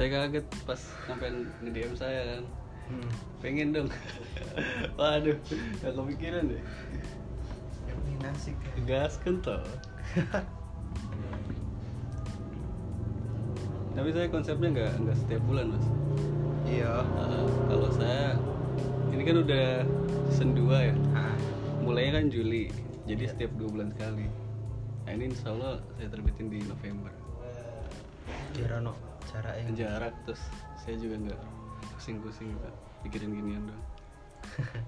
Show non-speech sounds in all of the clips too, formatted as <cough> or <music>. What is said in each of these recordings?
saya kaget pas sampai nge-DM saya kan. Hmm. pengen dong. <laughs> Waduh gak kepikiran deh. Ini asik gas toh. <laughs> Tapi saya konsepnya nggak nggak setiap bulan mas. Iya. Ah, kalau saya ini kan udah season 2 ya. Ah. mulainya kan Juli jadi setiap dua bulan sekali. Nah ini insya Allah saya terbitin di November. Biar ono jaraknya jarak terus saya juga nggak pusing-pusing juga pikirin ginian doang. <laughs>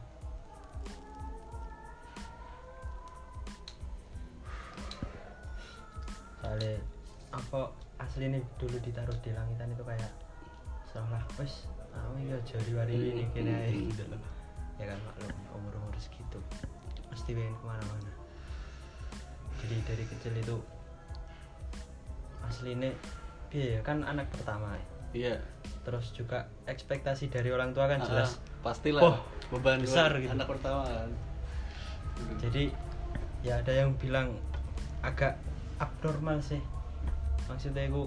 Soalnya apa asli nih dulu ditaruh di langitan itu kayak seolah wes aku ya jari wari ini kena gitu loh ya kan maklum umur umur segitu. Pasti pengen ke mana-mana. Jadi dari kecil itu asli iya kan anak pertama. Iya. Terus juga ekspektasi dari orang tua kan Ah, jelas. pastilah Oh, beban besar gitu. anak pertama. Kan jadi ya ada yang bilang agak abnormal sih. Maksudnya aku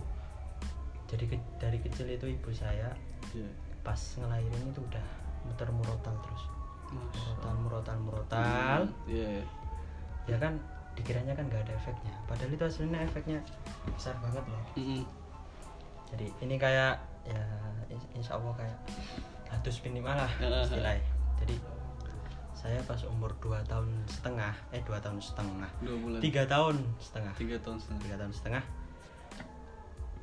jadi ke- dari kecil itu ibu saya Iya. pas ngelahirin itu udah muter murotal terus murotal murotal murotal. Iya ya kan dikiranya kan nggak ada efeknya. Padahal itu aslinya efeknya besar banget loh. Mm-mm. Jadi ini kayak ya ins- insya Allah kayak hadus minimal lah istilahnya. Jadi saya pas umur 2 tahun setengah eh dua tahun setengah. Tiga tahun setengah. Tiga tahun setengah. Tiga tahun setengah.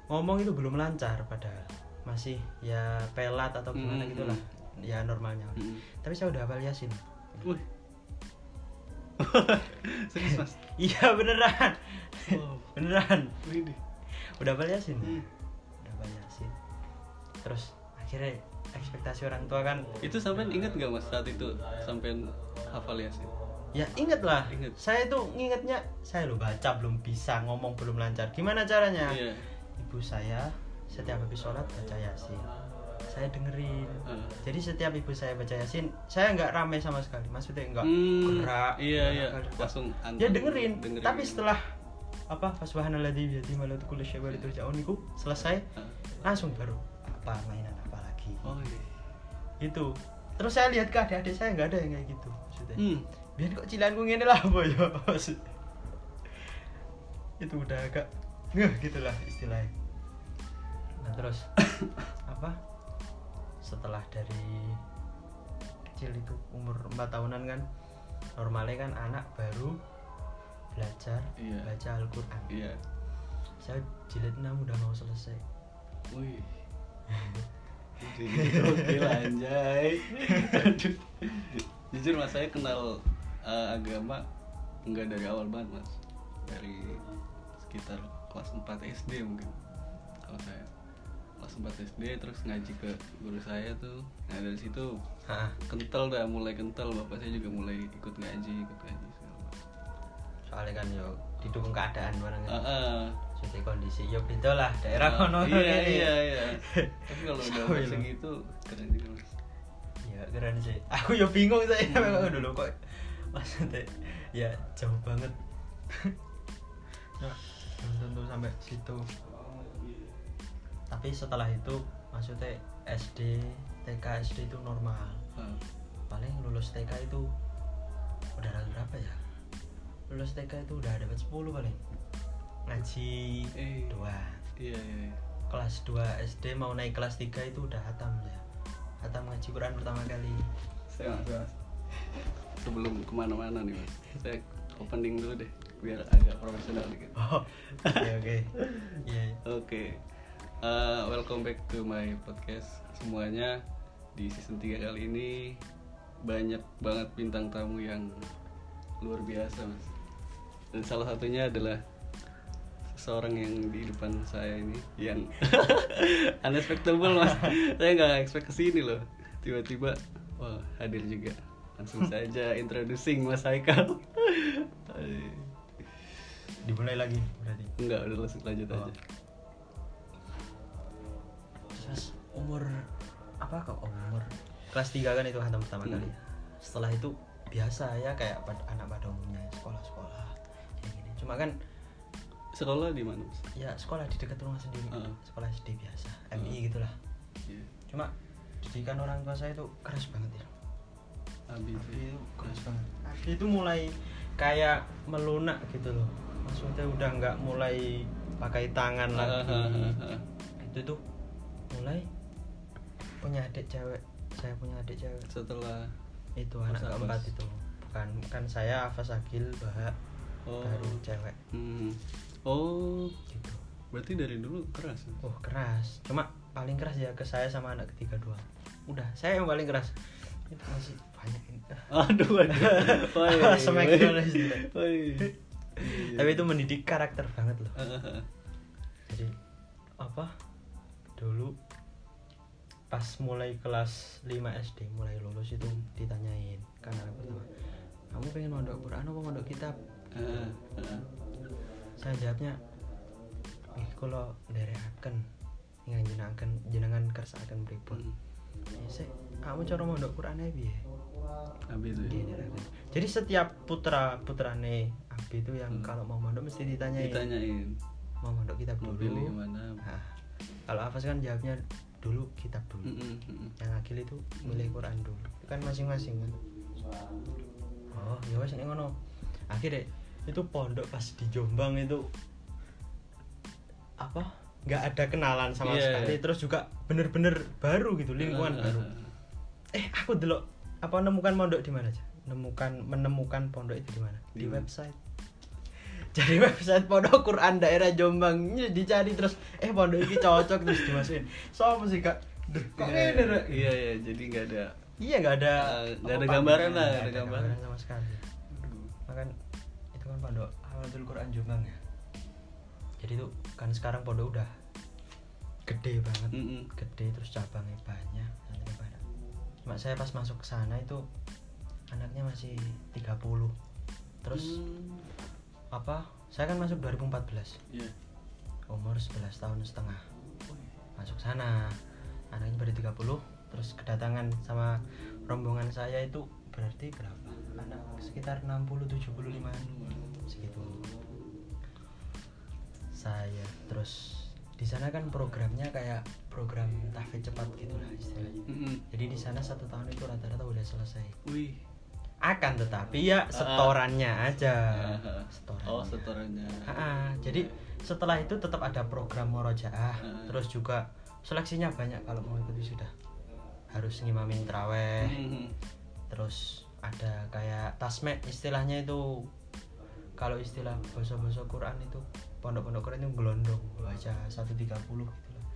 Ngomong itu belum lancar padahal masih ya pelat atau gimana Hmm, gitulah. ya normalnya. Mm-mm. tapi saya udah hafal yasin. Wih. <laughs> serius mas? Iya beneran. Wow. Beneran. Udah hafal yasin? Hmm. Yasin terus akhirnya ekspektasi orang tua kan itu sampai ingat gak mas saat itu sampai hafal yasin? Ya inget lah. Inget. saya tuh ngingetnya saya lo baca belum bisa ngomong belum lancar. Gimana caranya? Iya. Ibu saya setiap habis sholat baca yasin. Saya dengerin. Ah. jadi setiap ibu saya baca yasin saya nggak rame sama sekali. Maksudnya nggak Hmm, gerak iya iya. langsung ya dengerin. dengerin. tapi setelah apa? Subhanalladzi biyadihi malakutu kulli syai'in wa turja'un. Itu selesai langsung baru apa mainan apa lagi. Oh iya. Itu terus saya lihat ke adik-adik saya nggak ada yang kayak gitu maksudnya. Hmm. biar kok cilanku ngene lah apa ya? <laughs> Itu udah agak ngeh gitulah istilahnya. Nah terus <laughs> apa? Setelah dari kecil itu umur 4 tahunan kan normalnya kan anak baru belajar Iya. baca Al-Quran. Iya. Saya jilid 6 udah mau selesai. Wih. <laughs> Oke anjay. Jujur mas saya kenal eh, agama Enggak dari awal banget mas. Dari sekitar kelas 4 SD mungkin Kalau saya. Kelas 4 SD terus ngaji ke guru saya tuh. Nah dari situ Hah, kental dah mulai kental. Bapak saya juga mulai ikut ngaji Ikut ngaji. Soalnya kan yo didukung keadaan barang ah. jadi kondisi yo beda lah daerah Ah, kono Iya iya iya. Tapi kalau udah lo. segitu Keren juga mas. Ya keren sih. Aku ya bingung saya memang dulu kok maksudnya ya jauh banget. Nah, belum tentu sampai situ. Tapi setelah itu maksudnya SD TK SD itu normal. Ah. paling lulus TK itu udah berapa ya lulus TK itu udah dapat 10 paling ngaji Eh. dua Iya iya iya. kelas 2 SD mau naik kelas 3 itu udah hatam ya hatam ngaji Quran pertama kali Saya mas, saya, mas. Sebelum ke mana-mana nih mas, saya opening dulu deh, biar agak profesional dikit. <laughs> oh oke oke iya iya. Oke, Uh, welcome back to my podcast semuanya. Di season 3 kali ini banyak banget bintang tamu yang luar biasa mas. Dan salah satunya adalah seseorang yang di depan saya ini yang <laughs> unexpectable mas. <laughs> saya nggak expect ke sini loh. Tiba-tiba, wah hadir juga. Langsung <laughs> saja introducing Mas Haikal. dimulai lagi berarti Enggak, udah langsung lanjut Oh. aja. terus umur apa kok umur kelas 3 kan itu hatam pertama Hmm. kali setelah itu biasa ya kayak anak pada umumnya sekolah-sekolah cuma kan sekolah di mana ya sekolah di dekat rumah sendiri. Heeh. sekolah SD biasa Heeh. MI gitulah. Iya. cuma didikan orang tua saya itu keras banget ya. Abi itu itu keras banget. Abi itu mulai kayak melunak gitu loh. Maksudnya udah nggak mulai pakai tangan lagi. itu tuh mulai punya adik cewek. Saya punya adik cewek. Setelah itu anak keempat itu. Bukan kan saya Afas Agil Bahak oh. Baru cewek. Hmm. oh. Gitu. Berarti dari dulu keras? Ya? oh keras. Cuma paling keras ya ke saya sama anak ketiga doang udah saya yang paling keras. Itu masih banyak ini. <laughs> Aduh aduh. <laughs> <laughs> Woi. tapi itu mendidik karakter banget loh. Jadi apa? Dulu pas mulai kelas 5 SD mulai lulus itu ditanyain kan anak pertama kamu pengen mondok Quran apa mondok kitab Saya jawabnya eh kalau dari akan yang jenengan jenengan kersa akan pripun? Hmm. ya sih kamu cara mondok Quran piye? Abi itu ya? Jadi setiap putra putrane Abi itu yang Hmm. kalau mau mondok mesti ditanyain. Ditanyain. Mau mondok kitab mau dulu? pilih yang mana? Nah, kalau Afas kan jawabnya dulu kitab dulu. Mm-mm, mm-mm. yang Akil itu milih Quran dulu. Itu kan masing-masing kan? Oh ya wes ngono. Akhirnya itu pondok pas di Jombang itu apa? Nggak ada kenalan sama Iya, sekali iya. terus juga bener-bener baru gitu lingkungan Heeh, baru. Eh aku dulu apa nemukan pondok di mana aja menemukan menemukan pondok itu di mana? Di Di mana? website. Jadi <laughs> website pondok Quran daerah Jombang dicari terus eh pondok ini cocok terus dimasukin. So apa sih kak? Duh, kok Iya, ini iya iya jadi nggak ada iya nggak ada Eh, nggak ada apa, gambaran panduan, lah, nggak nggak ada gambaran. sama sekali. Makan itu kan pondok Hafadzul Quran Jombang ya? Jadi tuh kan sekarang pondok udah gede banget. Mm-mm. gede terus cabangnya banyak santri banyak. Cuma saya pas masuk ke sana itu anaknya masih 30 terus Hmm. apa? Saya kan masuk 2014 Iya. umur 11 tahun setengah. Masuk sana anaknya baru 30 terus kedatangan sama rombongan saya itu berarti berapa sekitar 60 75 segitu saya terus di sana kan programnya kayak program tahfidz cepat gitulah istilahnya Mm-mm. jadi di sana satu tahun itu rata-rata udah selesai Wih. akan tetapi ya setorannya aja Ah, setorannya Oh setorannya. Ah, ah. jadi setelah itu tetap ada program murojaah Ah. terus juga seleksinya banyak kalau mau ikuti sudah harus ngimamin traweh Mhm. terus ada kayak tasmek istilahnya itu kalau istilah bahasa-bahasa Quran itu pondok-pondok Quran itu gelondong baca 130 gitu lah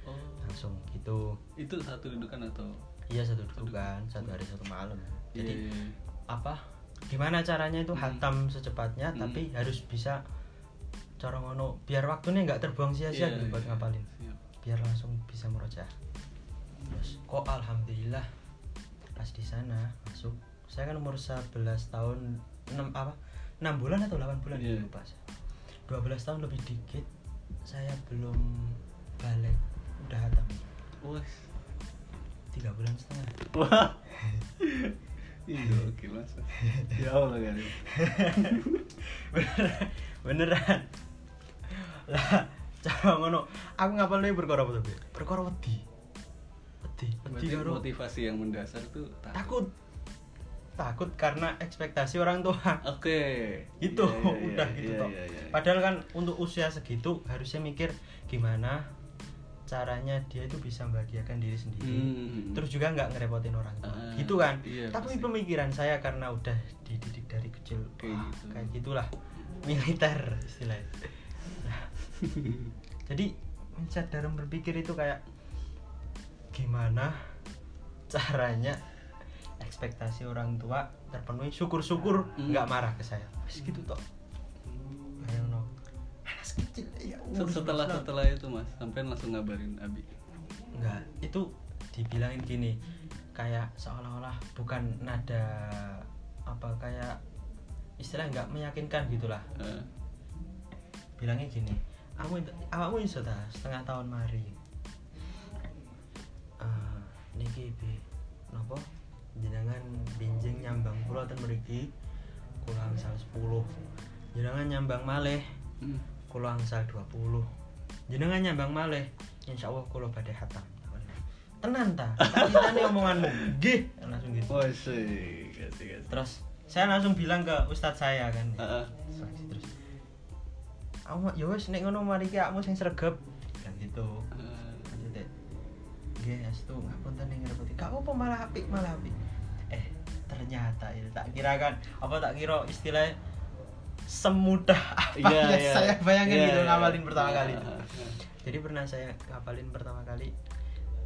Oh. langsung gitu Itu satu dudukan atau? iya satu dudukan satu hari satu malam jadi Iya, iya, apa gimana caranya itu Hmm. hatam secepatnya Hmm. tapi harus bisa cara ngono biar waktunya nggak terbuang sia-sia Iya, gitu buat iya. ngapalin Siap. biar langsung bisa merojaah terus kok alhamdulillah pas di sana masuk saya kan umur 11 tahun 6 apa? 6 bulan atau 8 bulan Iya. lupa saya. 12 tahun lebih dikit saya belum balik. Udah hatam. Wah. tiga bulan setengah. Wah. <laughs> Iya, oke mas. Ya Allah kan. beneran beneran. Lah cara ngono. Aku ngapal nih perkara apa tuh perkara wedi. Wedi wedi motivasi yang mendasar tuh takut. Takut karena ekspektasi orang tua Oke. <laughs> gitu Iya, iya, iya, udah gitu iya, toh iya, iya. padahal kan untuk usia segitu harusnya mikir gimana caranya dia itu bisa membahagiakan diri sendiri Hmm. terus juga nggak ngerepotin orang tua Ah, gitu kan iya, tapi pasti. pemikiran saya karena udah dididik dari kecil Kayak wah, gitu. kayak gitulah militer istilahnya Nah, <laughs> jadi mindset dalam berpikir itu kayak gimana caranya ekspektasi orang tua terpenuhi syukur-syukur Hmm. nggak marah ke saya. Wes gitu toh. Bayang no. Anak kecil ya umur setelah 11 tahun. setelah itu mas sampai langsung ngabarin Abi? Enggak, itu dibilangin gini kayak seolah-olah bukan nada apa kayak istilah nggak meyakinkan gitulah. Eh, bilangnya gini kamu awakmu iso ta setengah tahun mari? Eh, niki bi nopo jenengan binjing nyambang kula ten mriki kula misal 10 jenengan nyambang malih hmm. kulo angsal 20 jenengan nyambang malih insya Allah kulo badhe hatam. Tenan ta? Tak kitane omonganmu. Nggih. Langsung gitu. Oh kasih terus saya langsung bilang ke ustadz saya kan. Heeh. Seleksi terus. Aku ya wis nek ngono mari ki akmu sing sregep. Bilang gitu. Heeh. maksudnya nggih astu ngapunten ning ngrepoti. Gak apa malah apik malah apik ternyata itu tak kira kan apa tak kira istilahnya semudah <laughs> apa Iya, yang iya. saya bayangin Iya, gitu iya. ngapalin pertama kali itu Heeh. jadi pernah saya ngapalin pertama kali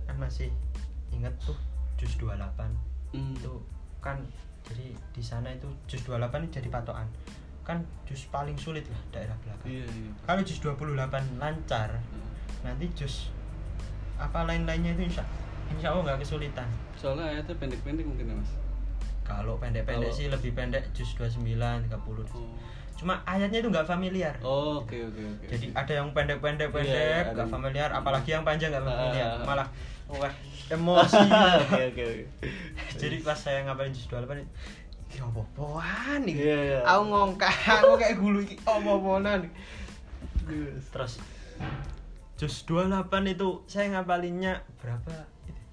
kan masih inget tuh jus 28 Hmm. itu kan jadi di sana itu jus 28 ini jadi patokan kan jus paling sulit lah daerah belakang iya iya kalau jus 28 lancar Heeh. nanti jus apa lain-lainnya itu insya, insya Allah nggak kesulitan soalnya ayatnya pendek-pendek mungkin ya mas kalau pendek-pendek sih lebih pendek jus 29 30 oh. Cuma ayatnya itu nggak familiar. Oh, oke oke oke. Jadi ada yang pendek-pendek Iya, pendek iya, nggak yang- familiar apalagi yang panjang nggak Ah, familiar. ah. malah wah <laughs> emosi. Oke oke oke. Jadi pas saya ngapalin jus 28 itu ya apa-apaan nih aku ngongkak <laughs> aku kayak gulu iki apa-apaan? Terus. Jus 28 itu saya ngapalinnya berapa?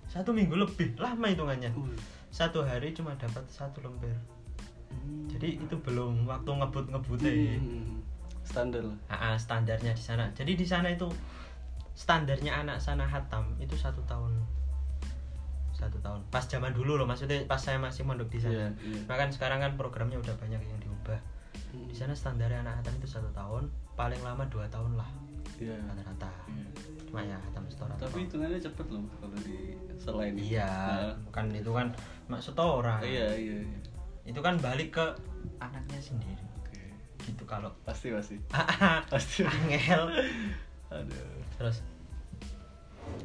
Satu minggu lebih lama hitungannya. Uh. Satu hari cuma dapat satu lembar Hmm. jadi itu belum waktu ngebut ngebutnya Hmm. standar Ah, standarnya di sana jadi di sana itu standarnya anak sana hatam itu satu tahun satu tahun pas zaman dulu loh maksudnya pas saya masih mondok di sana Iya, iya. bahkan sekarang kan programnya udah banyak yang diubah Hmm. di sana standarnya anak hatam itu satu tahun paling lama dua tahun lah Iya. rata-rata Iya. Cuma ya hatam setoran Tapi hitungannya cepet loh kalau di selain itu. iya Nah, kan itu kan mak setoran iya iya iya. itu kan balik ke anaknya sendiri Oke. gitu kalau Pasti pasti. <laughs> Pasti. angel <laughs> Aduh. terus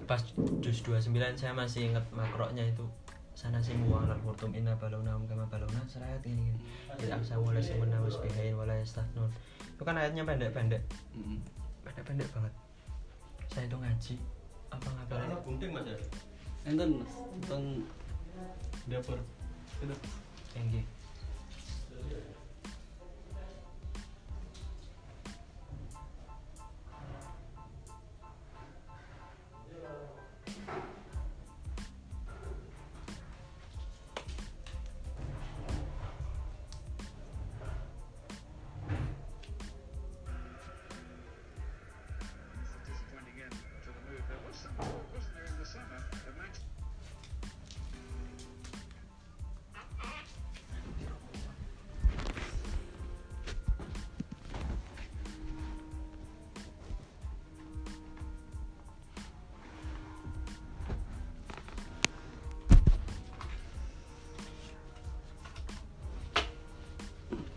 pas jus 29 saya masih inget makroknya itu sana sih muang lal hurtum inna balona um kama balona serayat ini gini tidak bisa mulai semena musbihain wala itu kan ayatnya pendek-pendek pendek-pendek banget saya itu ngaji apa ngapain gunting mas ya Enten mas tentang dapur. Itu. Engge.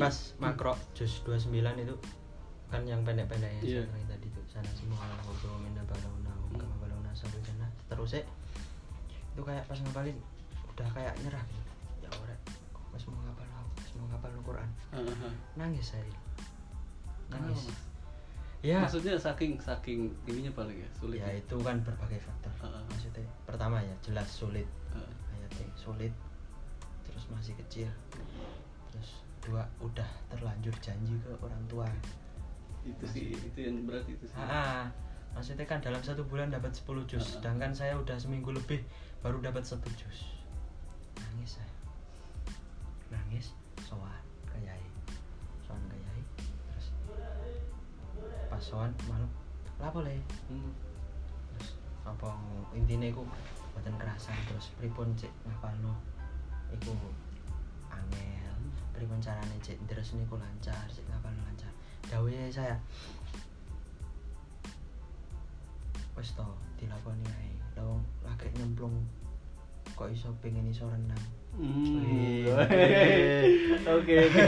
Pas makro jus 29 itu kan yang pendek-pendeknya Iya. saya bilang tadi tuh. Sana semua hurtum inna balona um kama balona sampai sana. Terus itu kayak pas ngapalin udah kayak nyerah gitu. Ya ora kok pas mau ngapal pas mau ngapal Al-Quran? Aha. nangis saya. Nangis. Mas? ya. Maksudnya saking saking ininya paling ya sulit. ya itu kan berbagai faktor. Heeh. maksudnya pertama ya jelas sulit. Heeh. ayatnya sulit. Terus masih kecil. Terus dua udah terlanjur janji ke orang tua. Itu sih itu yang berat itu sih. Ah, maksudnya kan dalam satu bulan dapat 10 jus Ah. sedangkan saya udah seminggu lebih baru dapat satu jus. Nangis saya. Nangis soan ke yai. Soan ke yai terus pas soan malam lah boleh? Hmm. terus apa intinya iku buatan kerasan? Terus pripun cek ngapalno? Iku angel pripun carane cek terus niku lancar cek ngapalno lancar. Dawe saya wis to dilakoni ae. Lawang lagi nyemplung kok iso pengen iso renang? Hmm. Oke oke.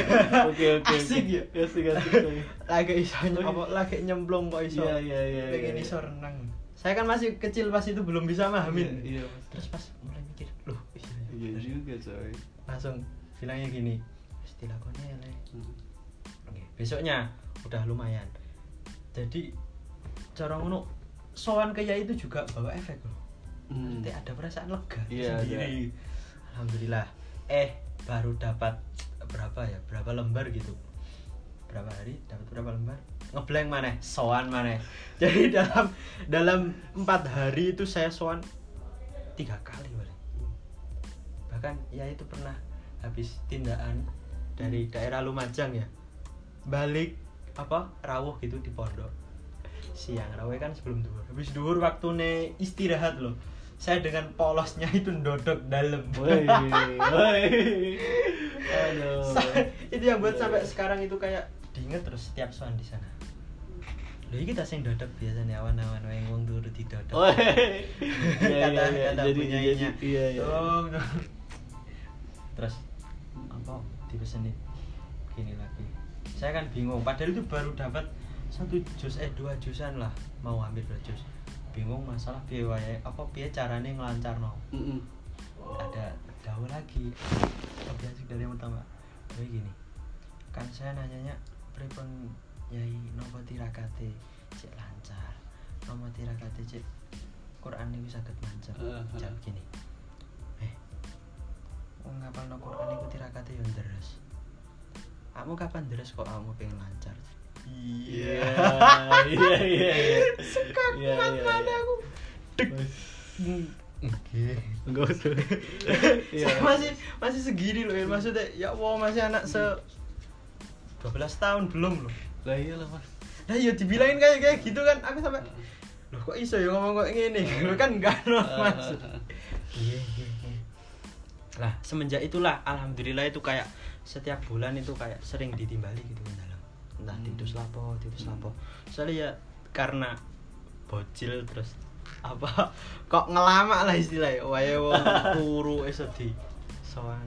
Oke. Asik ya? Asik asik. lagi iso apa lagi nyemplung kok iso Iya, iya, iya, pengen iso renang. Saya kan masih kecil pas itu belum bisa mahamin. Terus pas mulai mikir loh iya, Iya juga coy. langsung bilangnya gini "Wis dilakoni ya Le." Hmm. Oke, besoknya. Udah lumayan. Jadi cara ngono sowan ke Yai itu juga bawa efek loh. Hmm. Maksudnya ada perasaan lega Iya, sendiri. alhamdulillah. Eh baru dapat berapa ya? Berapa lembar gitu. Berapa hari? Dapat berapa lembar? Ngeblank mana soan mana <laughs> jadi dalam dalam empat hari itu saya soan tiga kali Bang. bahkan ya itu pernah habis tindakan dari daerah Lumajang ya balik apa rawuh gitu di pondok siang rawuh kan sebelum duhur habis duhur waktu istirahat loh saya dengan polosnya itu dodok dalam <laughs> itu yang buat sampai sekarang itu kayak diinget terus setiap soan di sana iki kita sing dodok biasanya awan-awan wae wong turu di dodok. Woi. <laughs> Iya, iya, kata iya. kata Jadi punyainya. jadi iya iya. Oh, no. Terus apa dipesenin gini lagi. Saya kan bingung padahal itu baru dapat satu jus eh dua jusan lah mau ambil dua jus. Bingung masalah wae apa piye carane nglancarno. Mm-mm. ada dawa lagi lebih asik dari yang pertama tapi gini kan saya nanyanya pripun yai nopo tirakate cek lancar nopo tirakate cek Quran itu saged lancar ah. jawab gini wong ngapal no Quran itu tirakate yo deres kamu kapan deres kok kamu pengen lancar Iya, iya, iya, iya. Sekak Iya, iya, mana iya. aku Dek. Oke. Enggak usah. Iya. Saya <laughs> masih masih segini loh ya maksudnya ya Allah masih anak se 12 tahun belum loh Lah iya lah, Mas. nah iya dibilangin kayak kayak gitu kan aku sampai loh kok iso ya ngomong kok Loh, kan enggak no mas <laughs> iya iya iya lah semenjak itulah alhamdulillah itu kayak setiap bulan itu kayak sering ditimbali gitu kan dalam entah Hmm. titus lapo titus Hmm. lapo soalnya ya karena bocil terus apa <laughs> kok ngelama lah istilahnya wae wong <laughs> turu di sowan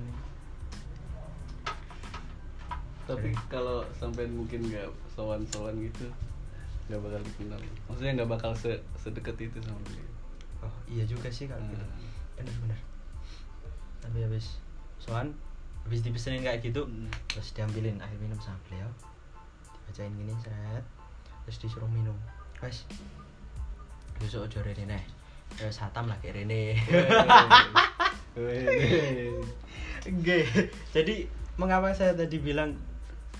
Tapi kalau sampai mungkin nggak sowan-sowan gitu, nggak bakal dikenal. Maksudnya nggak bakal se sedekat itu sama beliau. oh iya juga sih kalau gitu Hmm. bener bener tapi habis soan habis dipesenin kayak gitu Hmm. terus diambilin air minum sama beliau. Dibacain gini seret. Terus disuruh minum. Guys besok ojo rene nih. Terus hatam lah kayak rene. Oke, jadi mengapa saya tadi bilang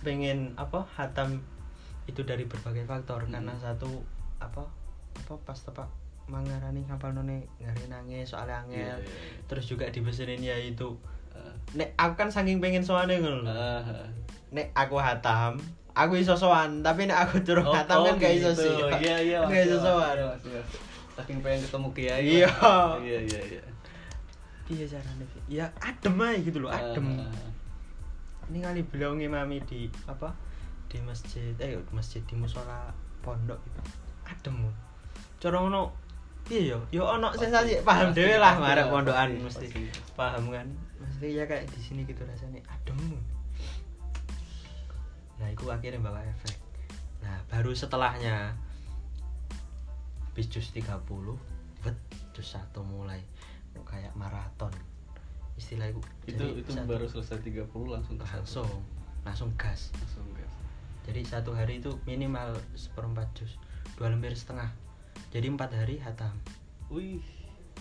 pengen apa hatam itu dari berbagai faktor? Hmm. karena satu apa apa pas tepak mangarani ngapal none ngari nangis soalnya angel Iya, iya, iya. terus juga dibesenin ya itu Ah. nek aku kan saking pengen soalnya ngono. Ah. nek aku hatam aku iso soan tapi nek aku turun Oh, hatam kan oh gak iso gitu. sih Iya, iya. Kan <laughs> gak iso soan iya, iya. Saking pengen ketemu kiai. Iya. Mas. Iya, iya, iya. iya caranya ya adem aja gitu loh adem Ah. ini kali beliau ngimami di apa di masjid eh masjid di musola pondok itu adem corong no iya yo yo ono sensasi. paham dhewe lah marek pondokan mesti. paham kan? Mesti ya kayak di sini gitu rasanya. Adem. Nah itu akhirnya bawa efek. Nah baru setelahnya. Bis jus 30 bet jus satu mulai. Kayak maraton. Istilah itu Itu Jadi itu satu- baru selesai 30 langsung ke langsung. Langsung gas. Langsung gas. jadi satu hari itu minimal seperempat jus. Dua lembar setengah jadi empat hari hatam Wih.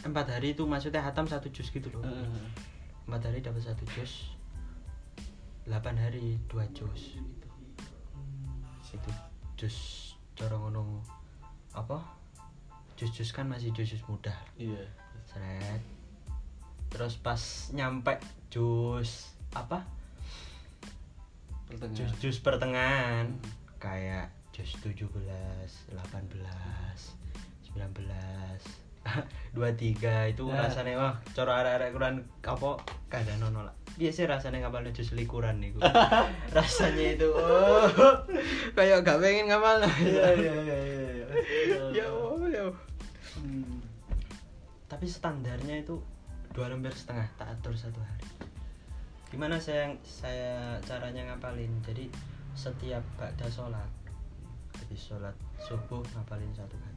empat hari itu maksudnya hatam satu jus gitu loh Ah. empat hari dapat satu jus delapan hari dua jus itu jus corong ngono apa jus jus kan masih jus jus muda Iya. seret terus pas nyampe jus apa Pertengahan. jus jus pertengahan kayak jus 17, 18, 19 23 <laughs> itu Nah. rasanya wah coro arek-arek kurang apa kada nono lah biasa rasanya ngapal jus likuran nih <laughs> rasanya itu <laughs> oh, kayak gak pengen ngapal Iya, iya, iya, iya. ya Allah, ya Allah. Hmm. tapi standarnya itu dua lembar setengah tak atur satu hari gimana saya saya caranya ngapalin jadi setiap bakda sholat habis sholat subuh ngapalin satu kaca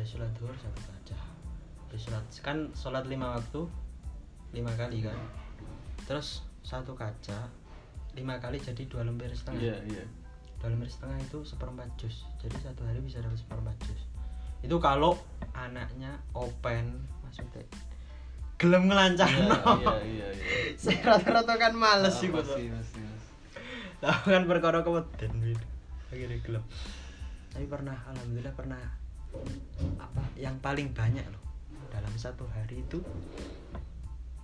habis sholat duhur satu kaca habis sholat kan sholat lima waktu lima kali kan? Terus satu kaca lima kali jadi dua lembar setengah. Iya, iya. dua lembar setengah itu seperempat jus jadi satu hari bisa dapat seperempat jus itu kalau anaknya open maksudnya gelem ngelancar Iya, iya, iya, iya. <laughs> saya rata-rata kan males sih Ah, gue masih, masih, kan perkara keweden gitu akhirnya gelap tapi pernah alhamdulillah pernah apa? Yang paling banyak loh. Dalam satu hari itu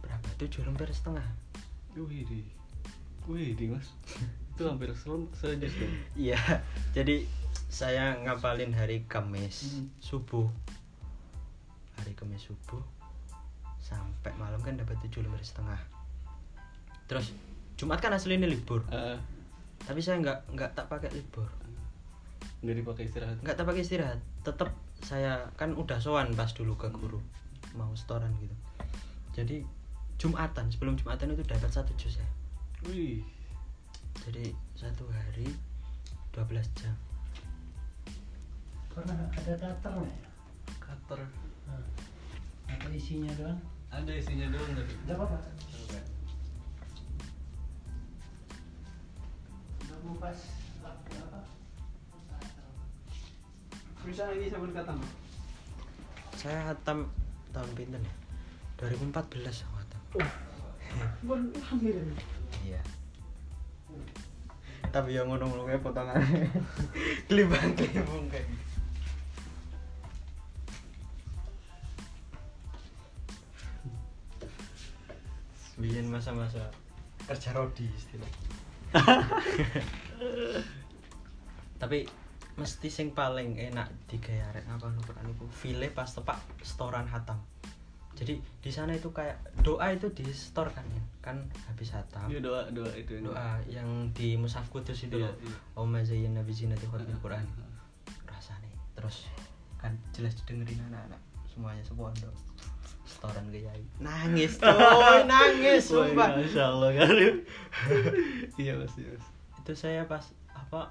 berapa? Tujuh lembar setengah. Wih di wih di mas. <laughs> Itu hampir sejus dong iya. Jadi saya ngapalin hari Kamis Hmm. subuh. Hari Kamis subuh sampai malam kan dapat tujuh lembar setengah. Terus Jumat kan aslinya libur. Ah, tapi saya nggak nggak tak pakai libur nggak dipakai istirahat. Nggak tak pakai istirahat. Tetap saya kan udah sowan pas dulu ke guru. Mau setoran gitu. Jadi Jumatan sebelum Jumatan itu dapat satu jus ya. Wih. Jadi satu hari 12 jam. Pernah ada datarnya ya? cutter. Nah, atau isinya doang? ada isinya doang nggak Tidak apa-apa. Nggak mau pas Bisa lagi sabun kata saya hatam tahun pinten ya? 2014 saya hatam. Bon, alhamdulillah. iya. Tapi yang ngono-ngono kayak potongan. <laughs> Kelibang kelibung kayak. Bikin masa-masa kerja rodi istilah. <laughs> Tapi mesti sing paling enak digawe arek apa nu Quran iku file pas tepak setoran hatam. Jadi di sana itu kayak doa itu di store kan ya? Kan habis hatam. Iya doa doa itu yang doa yang di mushaf kudus itu Iya, loh. iya. Allahumma zayyinna bi zinatil khatmil Quran. rasane. Terus kan jelas dengerin anak-anak semuanya sepondok setoran ke yai. Nangis <laughs> coy nangis sumpah. Masya Allah Karim. <laughs> Iya mas, iya mas. Itu saya pas apa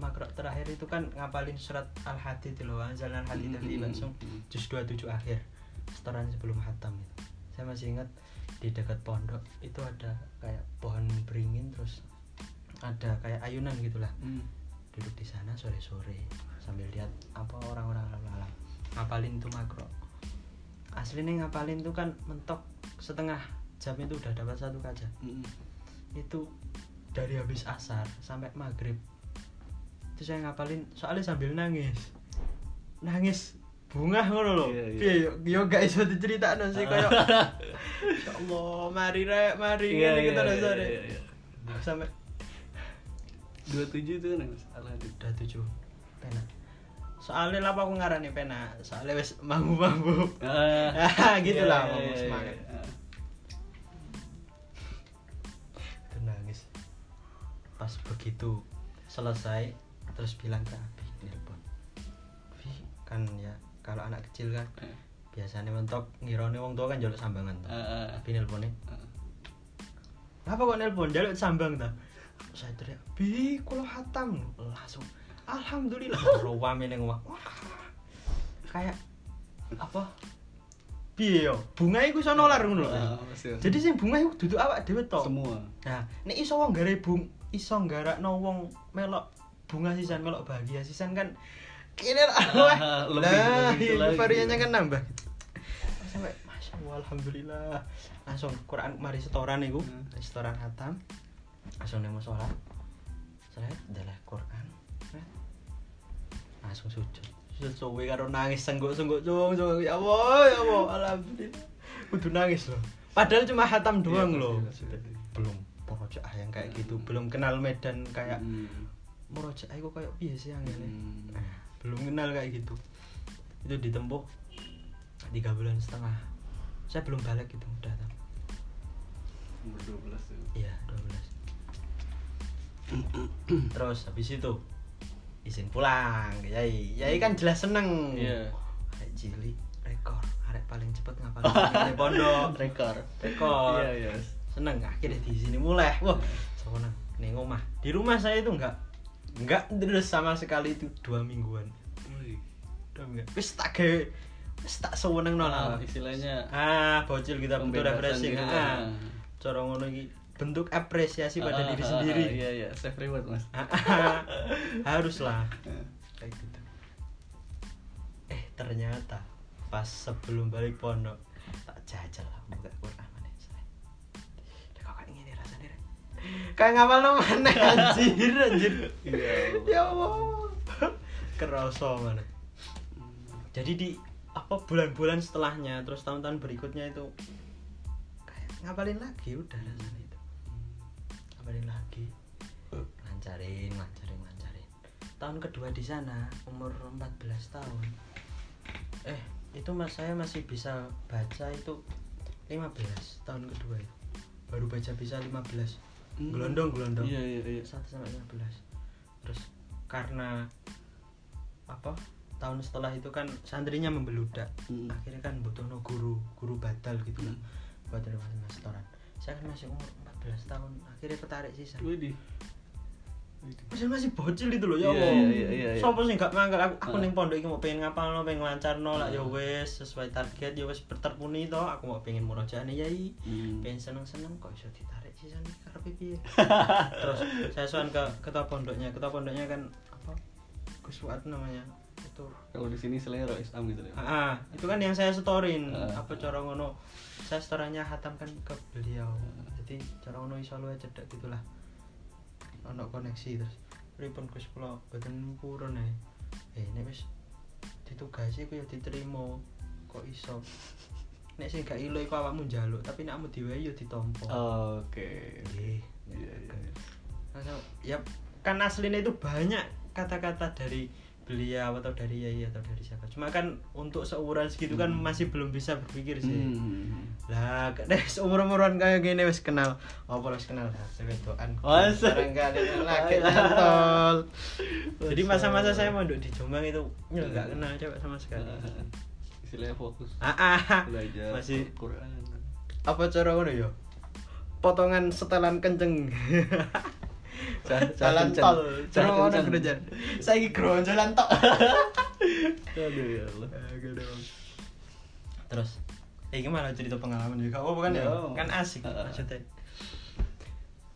makro terakhir itu kan ngapalin surat al-hadid loh anzal al-hadid tadi Hmm, langsung hmm, hmm. juz 27 akhir setoran sebelum hatam itu saya masih ingat di dekat pondok itu ada kayak pohon beringin terus ada kayak ayunan gitulah Hmm. duduk di sana sore-sore sambil lihat apa orang-orang alam-alam ngapalin itu makro aslinya ngapalin itu kan mentok setengah jam itu udah dapat satu kaca Hmm. itu dari habis asar sampai maghrib itu saya ngapalin soalnya sambil nangis. Nangis bunga ngono loh Iya, iya. piye yo? Yo gak iso diceritakno sih kayak <laughs> ya Allah mari rek mari Iya, ngene iya, gitu iya, rasane iya, iya. sampai 27 itu kan mas Al-Hadid udah tujuh. Pena soalnya lah aku ngarani pena soalnya wes mampu-mampu Ah, <laughs> gitu iya, lah iya, semangat. itu nangis. Pas begitu selesai terus bilang ke Abi nelpon. Abi kan ya kalau anak kecil kan Eh, biasanya mentok ngirone wong tua kan jaluk sambangan tuh. ah. Abi nelponnya apa kok nelpon? Jaluk sambang tuh saya teriak bi kulo hatam langsung alhamdulillah. <laughs> Rawame neng wah. Kayak apa? Piye yo? Bunga iku iso nolar ngono lho. Jadi sing bunga iku duduk awak dhewe tok semua. Nah, nek iso wong gare bung iso nggarakno wong melok bunga sisan melok bahagia sisan kan kene lah. Ah, <laughs> lebih- Lah, lebih itu iya, lagi. variannya kan nambah. Sampai Masya Allah, Alhamdulillah. Langsung Quran mari setoran iku Hmm. Setoran hatam Langsung nemu sholat. Saya adalah Quran. Nah, Langsung sujud. Sujud suwe karo nangis sengguk-sengguk cung cung Ya Allah, ya Allah, Alhamdulillah. Kudu nangis loh. Padahal cuma hatam doang Iya, loh. pasti, pasti. belum murojaah yang kayak gitu. Belum kenal medan kayak Hmm. Murojaah itu kayak biasa yang ini Hmm. Nah, belum kenal kayak gitu. Itu ditempuh tiga bulan setengah. Saya belum balik gitu udah tahu umur 12 tuh iya 12 terus habis itu izin pulang yai. Yai kan jelas seneng. Iya. arek cilik rekor. Arek paling cepet ngapalin <laughs> di pondok. Rekor. Rekor. Iya iya. Mas. seneng akhirnya di sini mulai. Wah seneng nih rumah di rumah saya itu enggak enggak terus sama sekali itu dua mingguan. Dua mingguan wis tak gawe wis tak seweneng Ah, nol istilahnya ah bocil kita butuh pembebasan refreshing gitu. ah Ah. cara ngono iki bentuk apresiasi pada Ah, diri ah, sendiri. iya iya. Self reward mas. Ah, haruslah. Ah. kayak gitu. Eh ternyata pas sebelum balik pondok tak jajal lah buka Quran kayak ngapal no mana <laughs> anjir anjir. Ya Allah. Kerasa mana jadi di apa bulan-bulan setelahnya terus tahun-tahun berikutnya itu kayak ngapalin lagi udah rasanya itu. Ngapalin lagi. Lancarin lancarin lancarin tahun kedua di sana umur 14 tahun. Eh itu mas saya masih bisa baca itu 15 tahun kedua itu. Baru baca bisa 15 Hmm. gelondong gelondong Iya iya iya. 1 sampai 15 terus karena apa tahun setelah itu kan santrinya membeludak Hmm. akhirnya kan butuh no guru guru badal gitu kan Hmm. buat terima setoran saya kan masih umur 14 tahun akhirnya ketarik sisa Widih. Widih. masih masih bocil itu loh ya Iya, Allah iya, iya, iya, iya. Sopo sih gak mangkel aku, aku Ah. ning pondok iki mau pengen ngapal no pengen lancar no lah ya Ah. wes sesuai target ya wes terpenuhi toh aku mau pengen murojaane yai Hmm. pengen seneng-seneng kok iso ditarik sisa nih karepe piye <laughs> terus saya soan ke ketua pondoknya. Ketua pondoknya kan apa Gus Fuad namanya. Itu. Kalau di sini selera Islam gitu ya. ah, ah, itu kan yang saya storin Ah. apa cara ngono. Saya storannya hatamkan ke beliau. Jadi cara ngono iso luwe cedek gitulah. Ono koneksi terus. Pripun Gus kula boten purun ae eh nek wis ditugasi ku ya diterima. Kok iso nek sing gak ilo iku awakmu njaluk tapi nek kamu diwehi ya ditampa Oke. Nggih. Iya iya. Ya kan aslinya itu banyak kata-kata dari beliau atau dari yai atau dari siapa cuma kan untuk seumuran segitu kan Hmm. masih belum bisa berpikir sih Hmm. lah nek seumur umuran kayak gini wis kenal apa wis kenal dah sewedoan Masa? sekarang kali lagi nyantol jadi masa-masa saya mondok di Jombang itu nggak kenal cewek sama sekali Istilahnya fokus. Ah, ah. belajar masih. Quran. apa cara ngono ya? Potongan setelan kenceng. <laughs> Jalan tol. cara ngono kenceng. gereja saya jalan tok. <laughs> Aduh ya Allah. terus eh gimana cerita pengalaman juga. Oh bukan ya? Ya. kan asik maksudnya.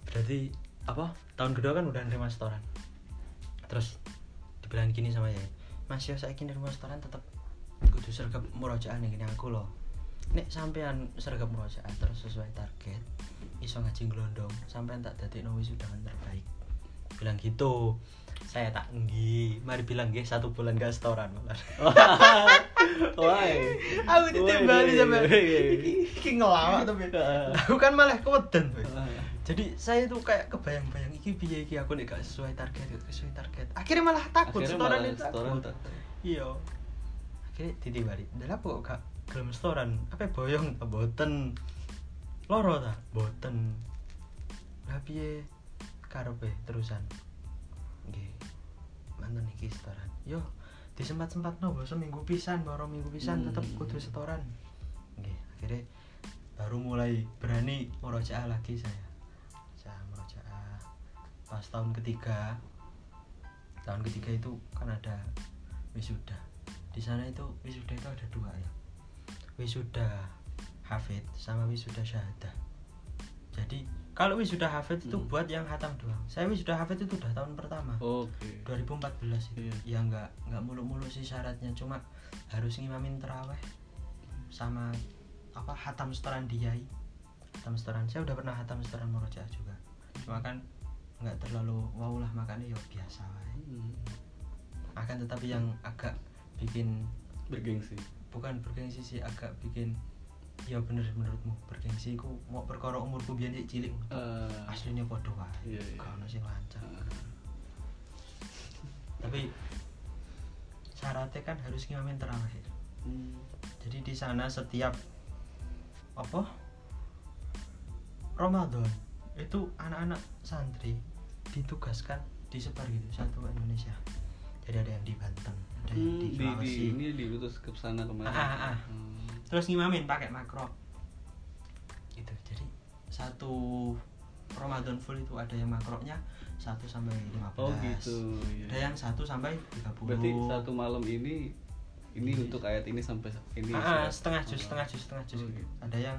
Berarti apa? Tahun kedua kan udah nerima setoran. Terus dibilang gini sama ya mas yo saya nerima setoran tetep kudu sergap murojaah nih gini aku loh. Nek sampean sergap murojaah terus sesuai target iso ngaji gelondong sampean tak dadi no wisudawan terbaik. Bilang gitu. Saya tak nggi. Mari bilang nggih satu bulan gak setoran malah <laughs> Wah. aku ditimbali woi. iki iki ngelawak tapi <laughs> aku kan malah keweden jadi saya tuh kayak kebayang-bayang iki piye iki? Aku nek gak sesuai target gak sesuai target. Akhirnya malah takut setoran itu setoran takut takut. iya akhirnya ditimbali dalam kok gak gelem setoran apa boyong ta boten. Loro ta? Boten. Lah piye? Karepe terusan? Nggih. Mantan iki setoran. Yo disempat-sempat no boso minggu pisan baru minggu pisan Hmm. tetep kudu setoran. Nggih akhirnya baru mulai berani murojaah lagi saya. Saya murojaah pas tahun ketiga. Tahun ketiga itu kan ada wisuda di sana itu wisuda itu ada dua ya. Wisuda hafid sama wisuda syahadah. Jadi kalau wisuda hafid itu Hmm. buat yang hatam doang. Saya wisuda hafid itu udah tahun pertama. Oke. 2014 itu. Iya. ya nggak nggak muluk-muluk sih syaratnya. Cuma harus ngimamin teraweh sama apa hatam setoran diai. Hatam setoran. Saya udah pernah hatam setoran murojaah juga. Cuma kan nggak terlalu wow lah makanya ya biasa wae. Hmm. akan tetapi yang agak bikin Bergengsi. bukan bergengsi sih agak bikin ya bener menurutmu bergengsi ku mau perkara umurku biar cilik Eh, aslinya podo wae Iya, iya. ono sing lancar ah. <laughs> tapi syaratnya kan harus ngimamin terawih Hmm. jadi di sana setiap apa Ramadan itu anak-anak santri ditugaskan disebar gitu satu Indonesia jadi ada yang di Banten Hmm, di di, di ini diutus ke sana kemarin. Ah, ah, ah. Hmm. terus ngimamin pakai makro gitu jadi satu Ramadan full itu ada yang makroknya 1 sampai 15 Oh gitu. iya. ada yang 1 sampai 30 Berarti satu malam ini ini Iya. untuk ayat ini sampai ini. Ah, ah, setengah jus, Oh. setengah jus, setengah jus Oh, gitu. gitu. Ada yang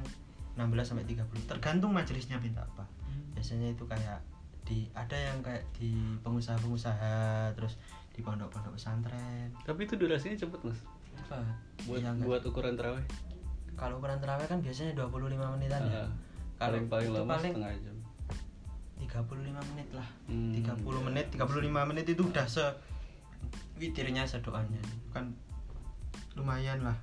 16 sampai 30. Tergantung majelisnya minta apa. Hmm. Biasanya itu kayak di ada yang kayak di pengusaha-pengusaha terus di pondok-pondok pesantren. Tapi itu durasinya cepet mas. Cepat. Buat Iya, buat ukuran terawih. Kalau ukuran terawih kan biasanya 25 menitan ya. Ah, Kalau paling lama paling setengah jam. 35 menit lah Hmm, 30 iya. menit 35 menit itu udah se witirnya sedoannya kan lumayan lah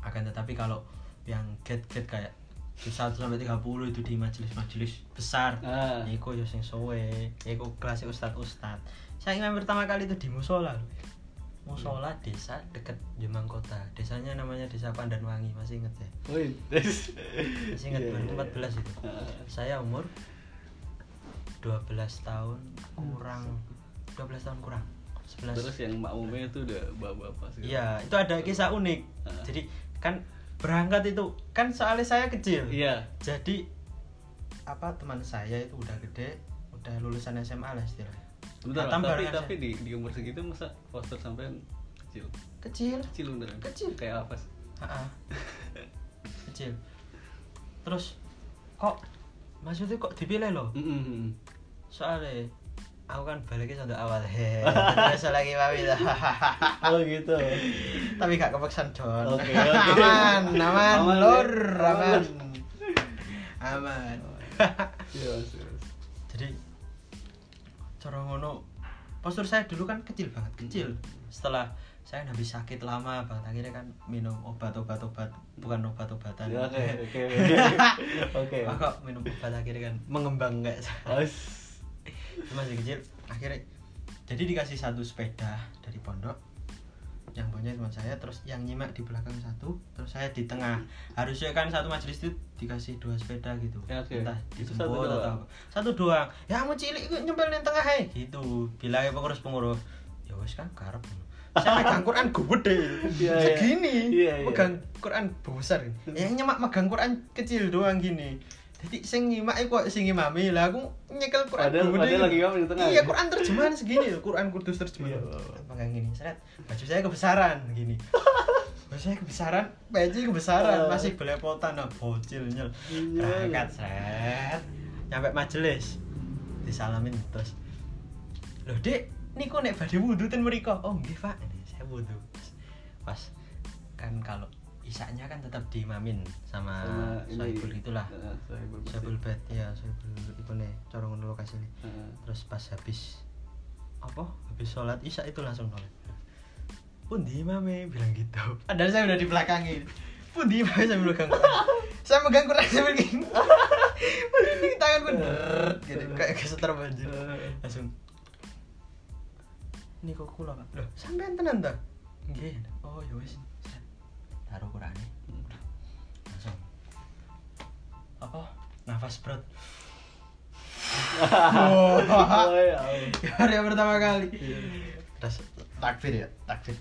akan tetapi kalau yang get get kayak di 1 sampai 30 itu di majelis-majelis besar Ah. Iku yo sing sowe, iku kelas ustad ustad. Saya ingin pertama kali itu di musola. lho. Musola desa deket Jemang Kota. Desanya namanya Desa Pandanwangi, masih inget ya? Masih inget Iya, iya, 2014 itu. Ah. Saya umur 12 tahun kurang 12 tahun kurang. 11. Terus yang makmumnya itu udah bapak-bapak sih. Iya, itu ada kisah unik. Ah. Jadi kan berangkat itu kan soalnya saya kecil. Iya. Jadi apa teman saya itu udah gede, udah lulusan SMA lah istilahnya. Bentar, tapi tapi di, di umur segitu masa poster sampean kecil. Kecil. Kecil beneran. Kecil. Kayak apa sih? <laughs> Kecil terus kok maksudnya kok dipilih loh Mm-mm. soalnya aku kan baliknya sampai awal he <laughs> terus lagi mami lah <laughs> Oh gitu. tapi gak kepeksan John Oke, oke. aman aman Aman, lur ya? aman aman Iya, cara ngono postur saya dulu kan kecil banget kecil setelah saya habis sakit lama banget akhirnya kan minum obat-obat obat bukan obat-obatan Ya, Oke, <laughs> oke. Oke. Kok minum obat akhirnya kan mengembang. Aus. <laughs> masih kecil akhirnya jadi dikasih satu sepeda dari pondok yang punya teman saya terus yang nyimak di belakang satu terus saya di tengah. Harusnya kan satu majelis itu dikasih dua sepeda gitu. Ya, oke. entah Itu dijemput satu atau apa. Satu doang. Ya kamu cilik kok nyempel di tengah he gitu. Bilangnya pengurus pengurus ya wes kan karep saya megang Quran gede. Iya, iya. segini. Iya, iya. megang Quran besar. Yang nyemak megang Quran kecil doang gini jadi sing nyimak iku kok sing ngimami. Lah aku nyekel Quran Padahal- gede padahal lagi gitu. ngapa di tengah. Iya ya? Quran terjemahan segini loh Quran kudus terjemahan. Iya. megang gini seret? Baju saya kebesaran gini. Baju saya kebesaran baju kebesaran. Ah. masih belepotan nah bocil nyel. Iya. berangkat seret. Nyampe majelis. Disalamin terus. Loh dek niku nek badhe wudu ten mriko oh nggih Pak. Saya wudu. Pas kan kalau isaknya kan tetap diimamin sama, Sama ini. sohibul itulah. Sohibul bed ya sohibul iku nih ngono lokasi Heeh. terus pas habis apa? Habis sholat isya itu langsung nolak pun di bilang gitu. Padahal saya udah di belakangin. Pun di imame saya megang saya megang Quran sambil gini ini tangan pun deret gitu. Kayak kesetar banjir langsung. Ini kok kula loh. Sampean tenan ta? Nggih. Oh ya wis. Taruh Qurane langsung. Apa? Nafas berat <laughs> Oh, ya hari yang pertama kali. Terus takbir ya takbir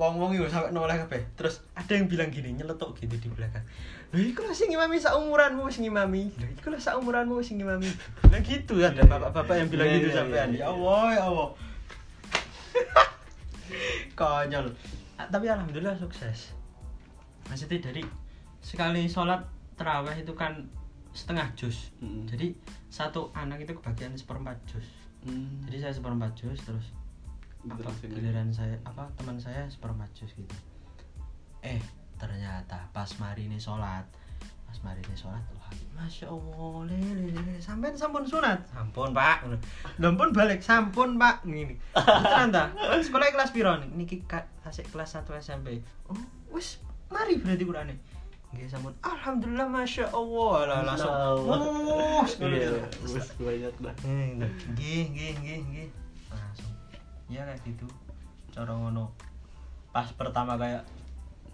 wong wong itu sampai noleh kabeh. Terus ada yang bilang gini nyeletuk gitu di belakang. Lho iku lah sing ngimami saumuranmu wis ngimami. Lho iku lah saumuranmu wis ngimami. Bilang gitu ada bapak-bapak yang bilang Iya, gitu iya, sampean. iya, ya iya. Allah ya Allah. <laughs> Konyol. Tapi alhamdulillah sukses maksudnya dari sekali sholat terawih itu kan setengah jus Mm. jadi satu anak itu kebagian seperempat jus Hmm. jadi saya seperempat jus terus apa giliran saya apa teman saya seperempat jus gitu. Eh ternyata pas mari ini sholat pas mari ini sholat wah masya allah lele lele sampai sampun sunat? Sampun pak. Lho pun balik sampun pak. Ngini ternyata sekolah kelas niki kak asik kelas 1 SMP oh wis mari berarti Qurane Nggih sampun alhamdulillah masya allah. Lah langsung Iya, gitu. wis banyak. Hmm, nggih nggih nggih nggih langsung. Ya kayak gitu. Cara ngono. Pas pertama kayak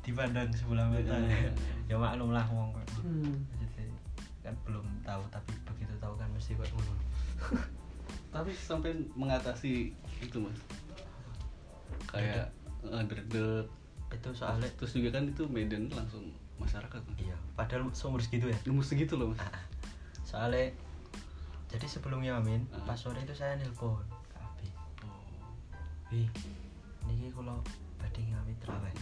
dipandang sebelah mata Iya. ya maklum lah wong kok Hmm. Jadi, kan belum tahu tapi begitu tahu kan mesti kok ngono. Tapi sampai mengatasi itu mas. Kayak derdek itu soalnya Terus juga kan itu Medan langsung masyarakat Mas. iya padahal seumur segitu ya Umur segitu loh mas Ah, ah. soalnya jadi sebelum Yamin Ah. pas sore itu saya nelpon ke Abi Oh. Wih, niki kalau badhe ngami terawih.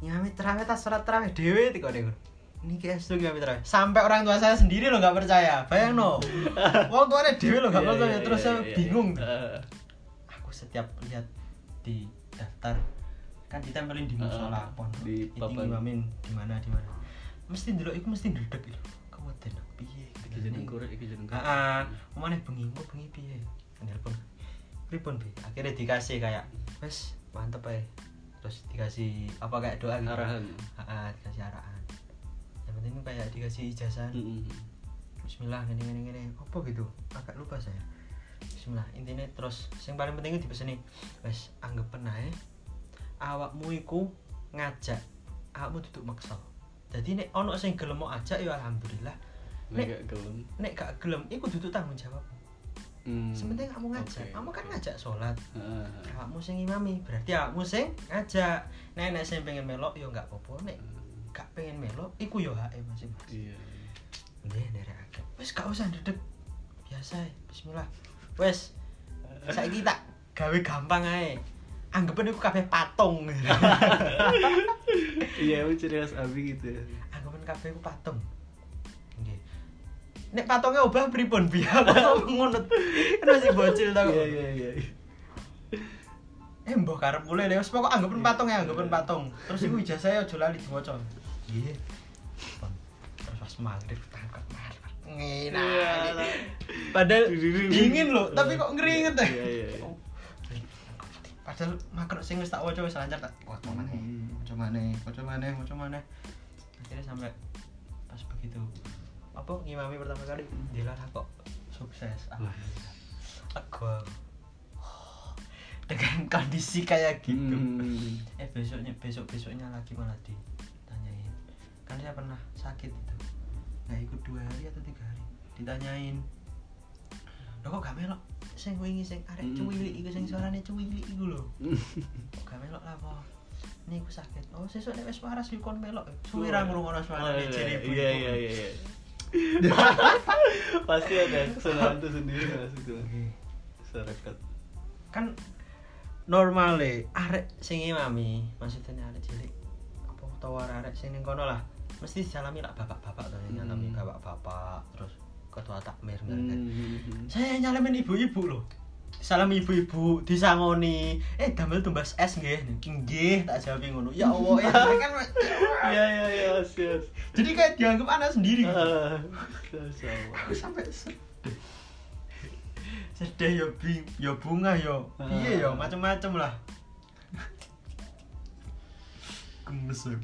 Ngami terawih tas sholat terawih dhewe tiko niku. Niki estu ngami terawih. Sampai orang tua saya sendiri loh nggak percaya. Bayang no. <laughs> Wong tuane dhewe loh nggak Iya, percaya. iya, Terus saya iya, bingung. Aku setiap lihat di daftar kan ditempelin di musola Ah, pondok. di papan. ngimamin di mana di mana. Mesti dulu iku mesti ndredeg keweden aku piye Iki jeneng korek iki jeneng. korek. Heeh, omane bengi kok bengi piye? Nelpon. Pripun bi? Akhirnya dikasih kayak wes mantep ae. Terus dikasih apa kayak doa gitu. Arahan. Heeh, dikasih arahan. Yang penting kayak dikasih ijazah. Bismillah gini gini gini. Apa gitu? Agak lupa saya. Bismillah. Intinya terus yang paling penting itu dipeseni wes anggapan ae awakmu iku ngajak awakmu duduk maksa. Jadi nek ono sing gelem mau ajak ya alhamdulillah. Nek Nek- gak gelem. Nek gak gelem iku duduk tanggung jawab. Hmm. Sementing kamu ngajak, Oke, kamu kan ngajak sholat, Heeh. kamu sing imami, berarti kamu sing ngajak. Nek nek sing pengen melok yo nggak apa-apa, nek gak pengen melok, iku yo hake masing-masing. Iya. Nggih, nderekake. Wis gak usah dedek. Biasa ae. Bismillah. Wes. <laughs> Saiki tak gawe gampang ae. Anggapan iku kabeh patung. <laughs> Iya, aku ciri khas Abi gitu ya. Anggapan kabeh iku patung. Nek patungnya obah pripun biar <laughs> ngono. Kan masih bocil tau. Iya, iya, iya. Eh mbah karep mulai deh, wis anggapan patung ya, anggapan patung. Terus iku <laughs> ijazah aja lali diwaca. Nggih. Terus pas maghrib tangkap maghrib. Iya, Ngena. lah. Padahal dingin loh, tapi kok ngeringet ya. Padahal makro sing wis tak waca wis lancar tak waca maneh. Waca maneh, waca maneh, waca maneh. Akhirnya sampai pas begitu apa ngimami pertama kali dilarang kok sukses. Alhamdulillah. Aku dengan kondisi kayak gitu. Hmm. Eh besoknya besok besoknya lagi malah ditanyain. Kan saya pernah sakit itu. Nggak ikut dua hari atau tiga hari. Ditanyain. Lo kok gak melok? Sing wingi sing arek cuwilik iku sing suarane cuwilik iku lho. Kok gak melok lah apa? Ini aku sakit. Oh, sesuk nek wis waras yuk kon melok. Suwi ra ngrungokno suarane iya, ciri ibu. Iya, iya, iya, iya. <laughs> Pasti ada kesalahan tuh sendiri masuk tuh. Serekat. Kan normal le arek sing imami, maksudnya arek cilik apa utawa arek sing ning kono lah. Mesti disalami lah bapak-bapak to nyalami bapak-bapak terus ketua takmir kan. Hmm. Saya nyalamin ibu-ibu loh. Salam ibu-ibu, disangoni. Eh, damel tumbas es nggih. Nggih, tak jawab ngono. Ya Allah, ya kan. Iya, iya, iya, siap. Jadi kayak dianggap anak sendiri. Ah, sama. Aku sampai sedih. Ya bing, ya bunga ya. Iya ya, macam-macam lah. Gemes ya.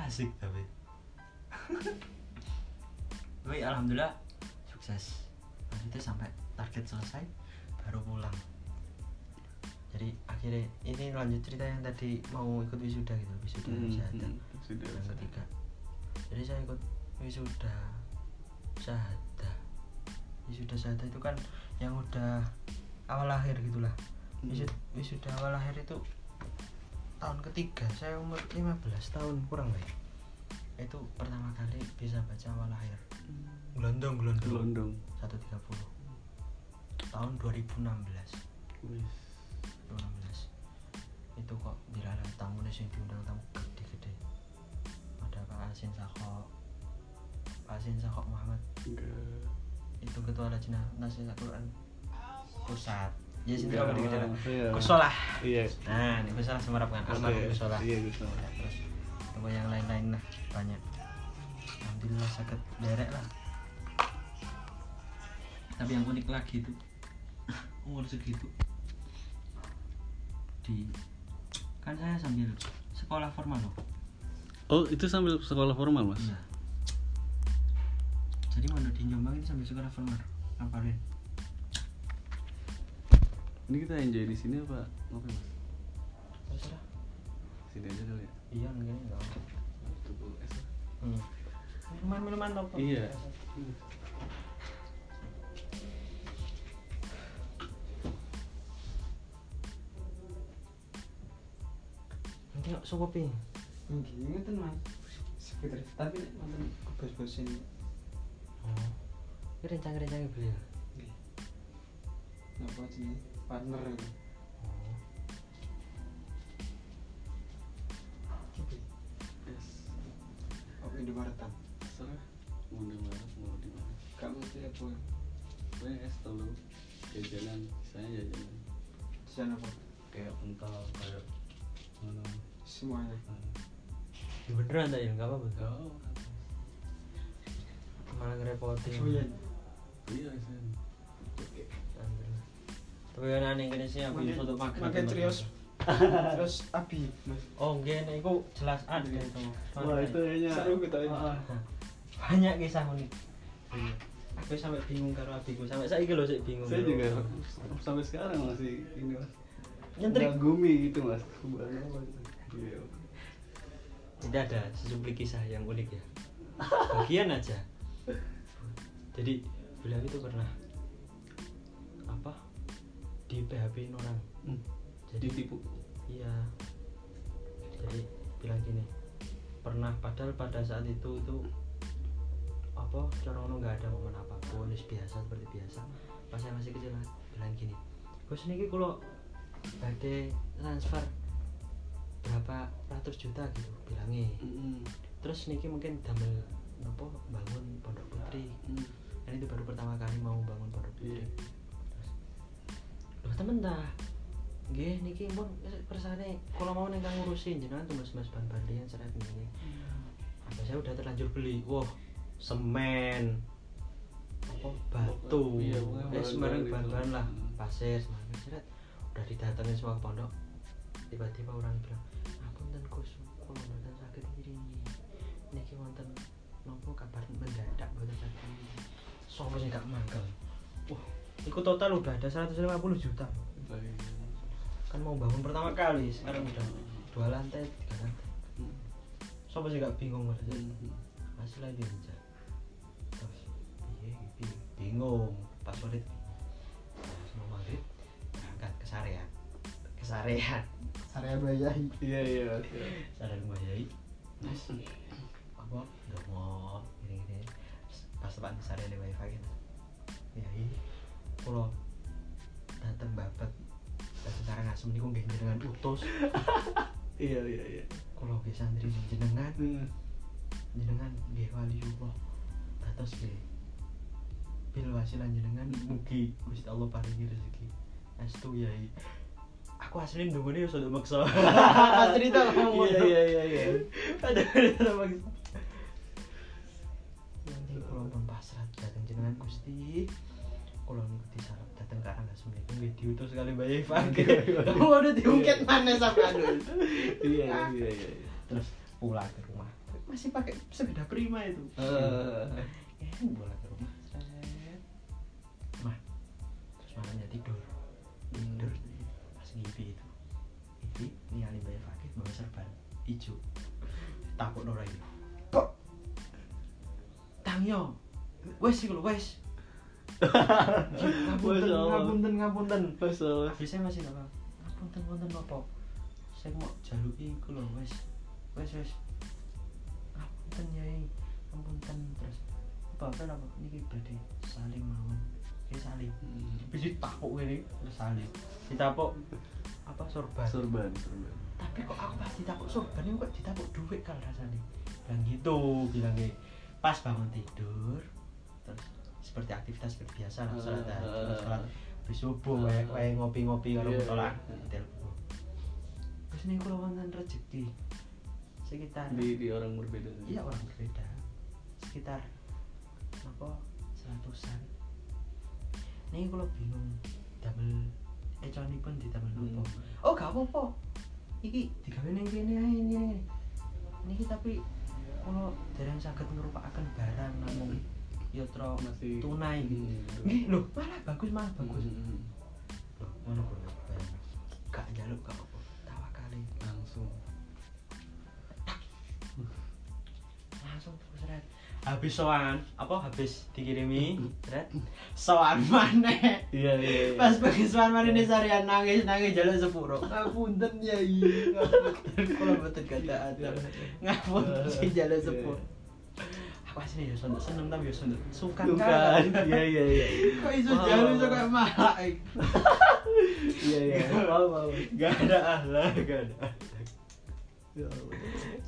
Asik tapi. Tapi alhamdulillah sukses. Maksudnya sampai target selesai baru pulang. Jadi akhirnya ini lanjut cerita yang tadi mau ikut wisuda gitu, wisuda Hmm, syahadat hmm, Sudah. yang ketiga jadi saya ikut wisuda syahadah wisuda syahadah itu kan yang udah awal akhir gitulah Hmm. Wisud, wisuda awal akhir itu tahun ketiga saya umur 15 tahun kurang baik itu pertama kali bisa baca awal akhir gelondong gelondong. Gelondong. 130 tahun 2016 Wis. 2016 itu kok dilarang tamu sing diundang tamu gede-gede. Ada Pak Asin Sakho Pak Asin Sakho Muhammad. Enggak. itu ketua lajnah nasihat Al-Quran. Pusat. Ya sih tidak gede iya. kusolah Iya. nah ini kusolah semarap kan? Almarhum Oke. kusolah Iya, terus toko yang lain-lain lah banyak. Alhamdulillah sakit derek lah tapi yang unik lagi itu <laughs> umur segitu di kan saya sambil sekolah formal loh Oh, itu sambil sekolah formal, Mas? iya jadi mondok di Jombang ini sambil sekolah formal ngapain Ini kita enjoy di sini apa ngopi, Mas? terserah Sini aja kali ya. iya mungkin enggak Tubuh es. hmm. minuman minuman rokok Iya. Nanti nggak suka pi Nggih, ngeten Mas. Sekitar tapi nek wonten bos-bosin oh ini rencang-rencang beliau nggih. Napa jenenge? Partner. oh Es. Oh, Indomaretan. Serah. Mau di mana? Mau di mana? Kamu telepon. Gue es telu jajanan, saya jajanan. Di sana apa? Kayak pentol, kayak mana? Semuanya. beneran tak ya nggak apa-apa. Oh, malah ngerepotin. Oh iya. iya tapi kan aneh kene sih aku untuk makan makai trios. <laughs> Terus abi, Mas. oh nggih nek. Iku jelas ada itu. Wah itu kayaknya Seru kita ini. Banyak kisah unik. Iya. aku sampai bingung karo abiku. Sampai saiki lho sik bingung saya juga sampai sekarang masih ini mas. Nyentrik. Ngagumi gitu mas Apa iya. Tidak ada sejumlah kisah yang unik ya. Bagian aja. Jadi beliau itu pernah apa di PHP orang Hmm. jadi ditipu? Iya. Jadi bilang gini pernah padahal pada saat itu itu apa cara ngono nggak ada momen apa pun wis biasa seperti biasa. Pas saya masih kecil bilang gini bos niki kalau badai transfer berapa ratus juta gitu bilangnya Mm-mm. terus niki mungkin damel nopo bangun pondok putri Mm. dan itu baru pertama kali mau bangun pondok putri Iya. loh temen dah Nggih, niki pun kersane kalau mau neng kang ngurusin jenengan tuh mas mas ban bandian seret ini. Apa saya udah terlanjur beli, wah semen, apa batu, Iya, eh sembarang bahan-bahan lah, Hmm. pasir, sembarang seret. Udah didatengin semua ke pondok. Tiba-tiba orang bilang, apunten Gus, kalau mboten sakit ini, niki wonten nopo kabar mendadak mboten sakit. Sopo sing gak mangkel. Wah, itu total udah ada 150 juta. Kan mau bangun pertama kali sekarang udah dua lantai tiga lantai. Siapa sih gak bingung dia terus piye piye? Bingung pas sulit pas mau maghrib berangkat ke Sarean. Ke Sarean Area Bayai. iya iya Mas. Sarean Bayai mas apa? Udah mau gini gini pas tepat di di wifi gitu. Ya ini kalau datang babat. Datang sekarang asem nih kok dengan utus <laughs> iya iya iya. Kalau ke santri jenengan. Mm. jenengan nggih waliullah dados nggih bil wasilan jenengan. Mugi. Gusti Allah paringi rezeki. Astu yai aku <laughs> asli ndungune yo sudah maksa pas cerita ngomong. Iya iya iya iya. Ada ada maksa nanti kalau pun pasrah datang jenengan Gusti. Kalau niku disarap datang ke asem niku nggih diutus kali Mbak Eva. <laughs> Kamu udah diungkit mana sampai anu <laughs> iya iya iya terus pulang ke rumah. Masih pakai sepeda prima itu. Eh, ya pulang ke rumah mah terus malamnya tidur. Tidur pas ngipi itu ngipi ningali bayar fakir bawa serban hijau takut ora ini kok? Tangyo wes sih kalau wes. <laughs> Ngapunten ngapunten ngapunten. Masalah. habis saya masih apa? Ngapunten ngapunten apa? Saya mau jaluki iku lho wes. Wes wes. Ngapunten yai. Ngapunten terus. Apa apa? Niki badhe salim mawon iki salim Mm. bisa ditapuk gini terus salim ditapuk apa sorban Sorban, sorban. tapi kok aku pas ditapuk sorban ini kok ditapuk duit kan rasanya bilang gitu bilangnya pas bangun tidur terus seperti aktivitas seperti biasa lah sholat Ah, terus ah, sholat ah. habis subuh wae ah. wae ngopi-ngopi karo mutola iya. telepon terus ini kalau wonten rezeki sekitar Di di orang berbeda. iya orang berbeda sekitar apa seratusan ini kalau bingung double econi pun di double nopo? Hmm. oh gak apa-apa. Iki digawe nang kene ae ini niki tapi kalau dereng saged ngerupakan barang namun yotro Masih. tunai gitu. Hmm, nggih lho malah bagus malah bagus. Mm. loh ngono barang gak njaluk gak apa tawakali Langsung. langsung seret habis soan apa? Habis dikirimi seret soan maneh. Iya iya. iya. pas bagi soan maneh ini sarian nangis nangis jalan sepuro. Ngapunten ya iya. Ngapunten kalau betul kata ada ngapunten sih jalan sepuro. Aku asli ya sondok seneng tapi ya sukan Bukan. Iya iya iya. kok iso jalan iso kayak mahak Iya iya. <laughs> Mau mau. gak ada ahlah gak ada Ya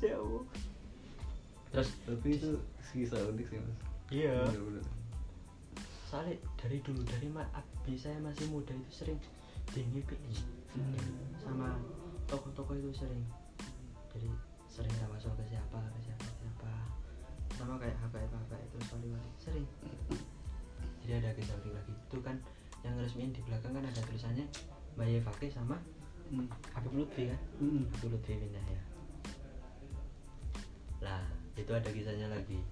ya Allah. Terus Tapi itu kisah unik sih mas. iya. Bener-bener. soalnya dari dulu dari ma abi saya masih muda itu sering dingipi sama toko-toko itu sering. Jadi sering tawasul ke siapa ke siapa ke siapa. Sama kayak HPI HPI terus wali-wali sering. Jadi ada kisah unik lagi itu kan yang resmiin di belakang kan ada tulisannya Mbak Yevake sama Hmm. Habib Lutfi kan? Hmm. Habib Lutfi pindah ya. Lah itu ada kisahnya lagi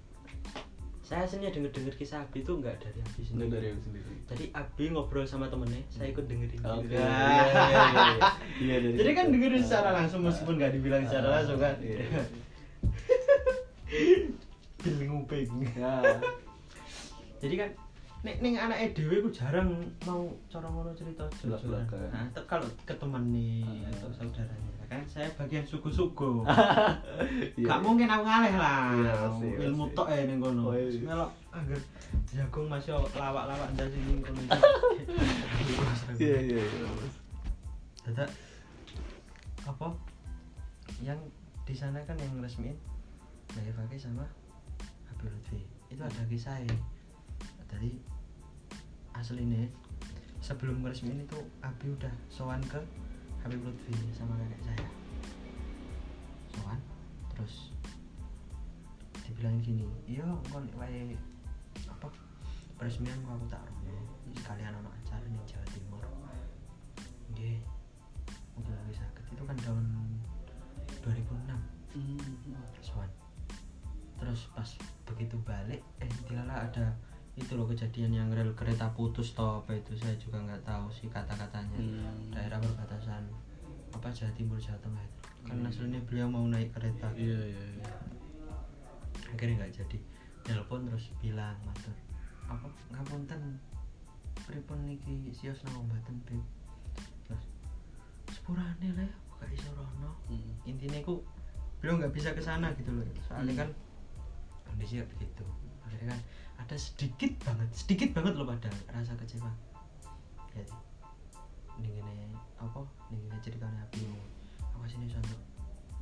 saya aslinya denger-denger kisah Abi itu nggak dari Abi Nggak sendiri dari aku sendiri. Jadi Abi ngobrol sama temennya, saya ikut dengerin. Oke. Gitu. <laughs> Iya, iya, iya. Iya, dari Jadi kan situ. dengerin secara langsung meskipun nggak dibilang secara Ah, langsung kan. iya. <laughs> Nguping. Ya. Jadi kan nek ning anake dhewe ku jarang mau cara ngono cerita jujur. Belak-belakan. Nah, kalau ke teman nih Ah. atau saudaranya kan saya bagian suku-suku. <laughs> Iya. Gak mungkin aku ngaleh lah. Iya, Ilmu tok ya ning kono. Oh, iya. Melok angger jagung masih lawak-lawak ndas ini kono. Iya, iya, iya. Dadak apa? Yang di sana kan yang resmiin Mbak Eva sama Habib Lutfi. Itu ada kisahnya. Dari aslinya sebelum resmiin itu Abi udah sowan ke Habib Lutfi sama kakek saya. Sowan terus dibilangin gini, iya kon wae apa peresmian aku tak rono sekalian anak acara ning Jawa Timur. Nggih. Mungkin lagi sakit itu kan tahun 2006 Hmm. Soan. Terus pas begitu balik, eh tilala ada itu loh kejadian yang rel kereta putus toh apa itu saya juga nggak tahu sih kata-katanya Hmm. daerah perbatasan apa Jawa Timur Jawa Tengah itu Hmm. aslinya beliau mau naik kereta Iya, iya, iya. akhirnya nggak jadi telepon terus bilang matur apa ngapunten pripun niki sios nang ombaten Beb terus sepurane le aku gak iso rono Hmm. intinya aku beliau nggak bisa ke sana gitu loh soalnya Hmm. kan kondisinya begitu akhirnya kan ada sedikit banget sedikit banget loh padahal rasa kecewa. Ya ngene apa? Ngene ceritanya api aku sini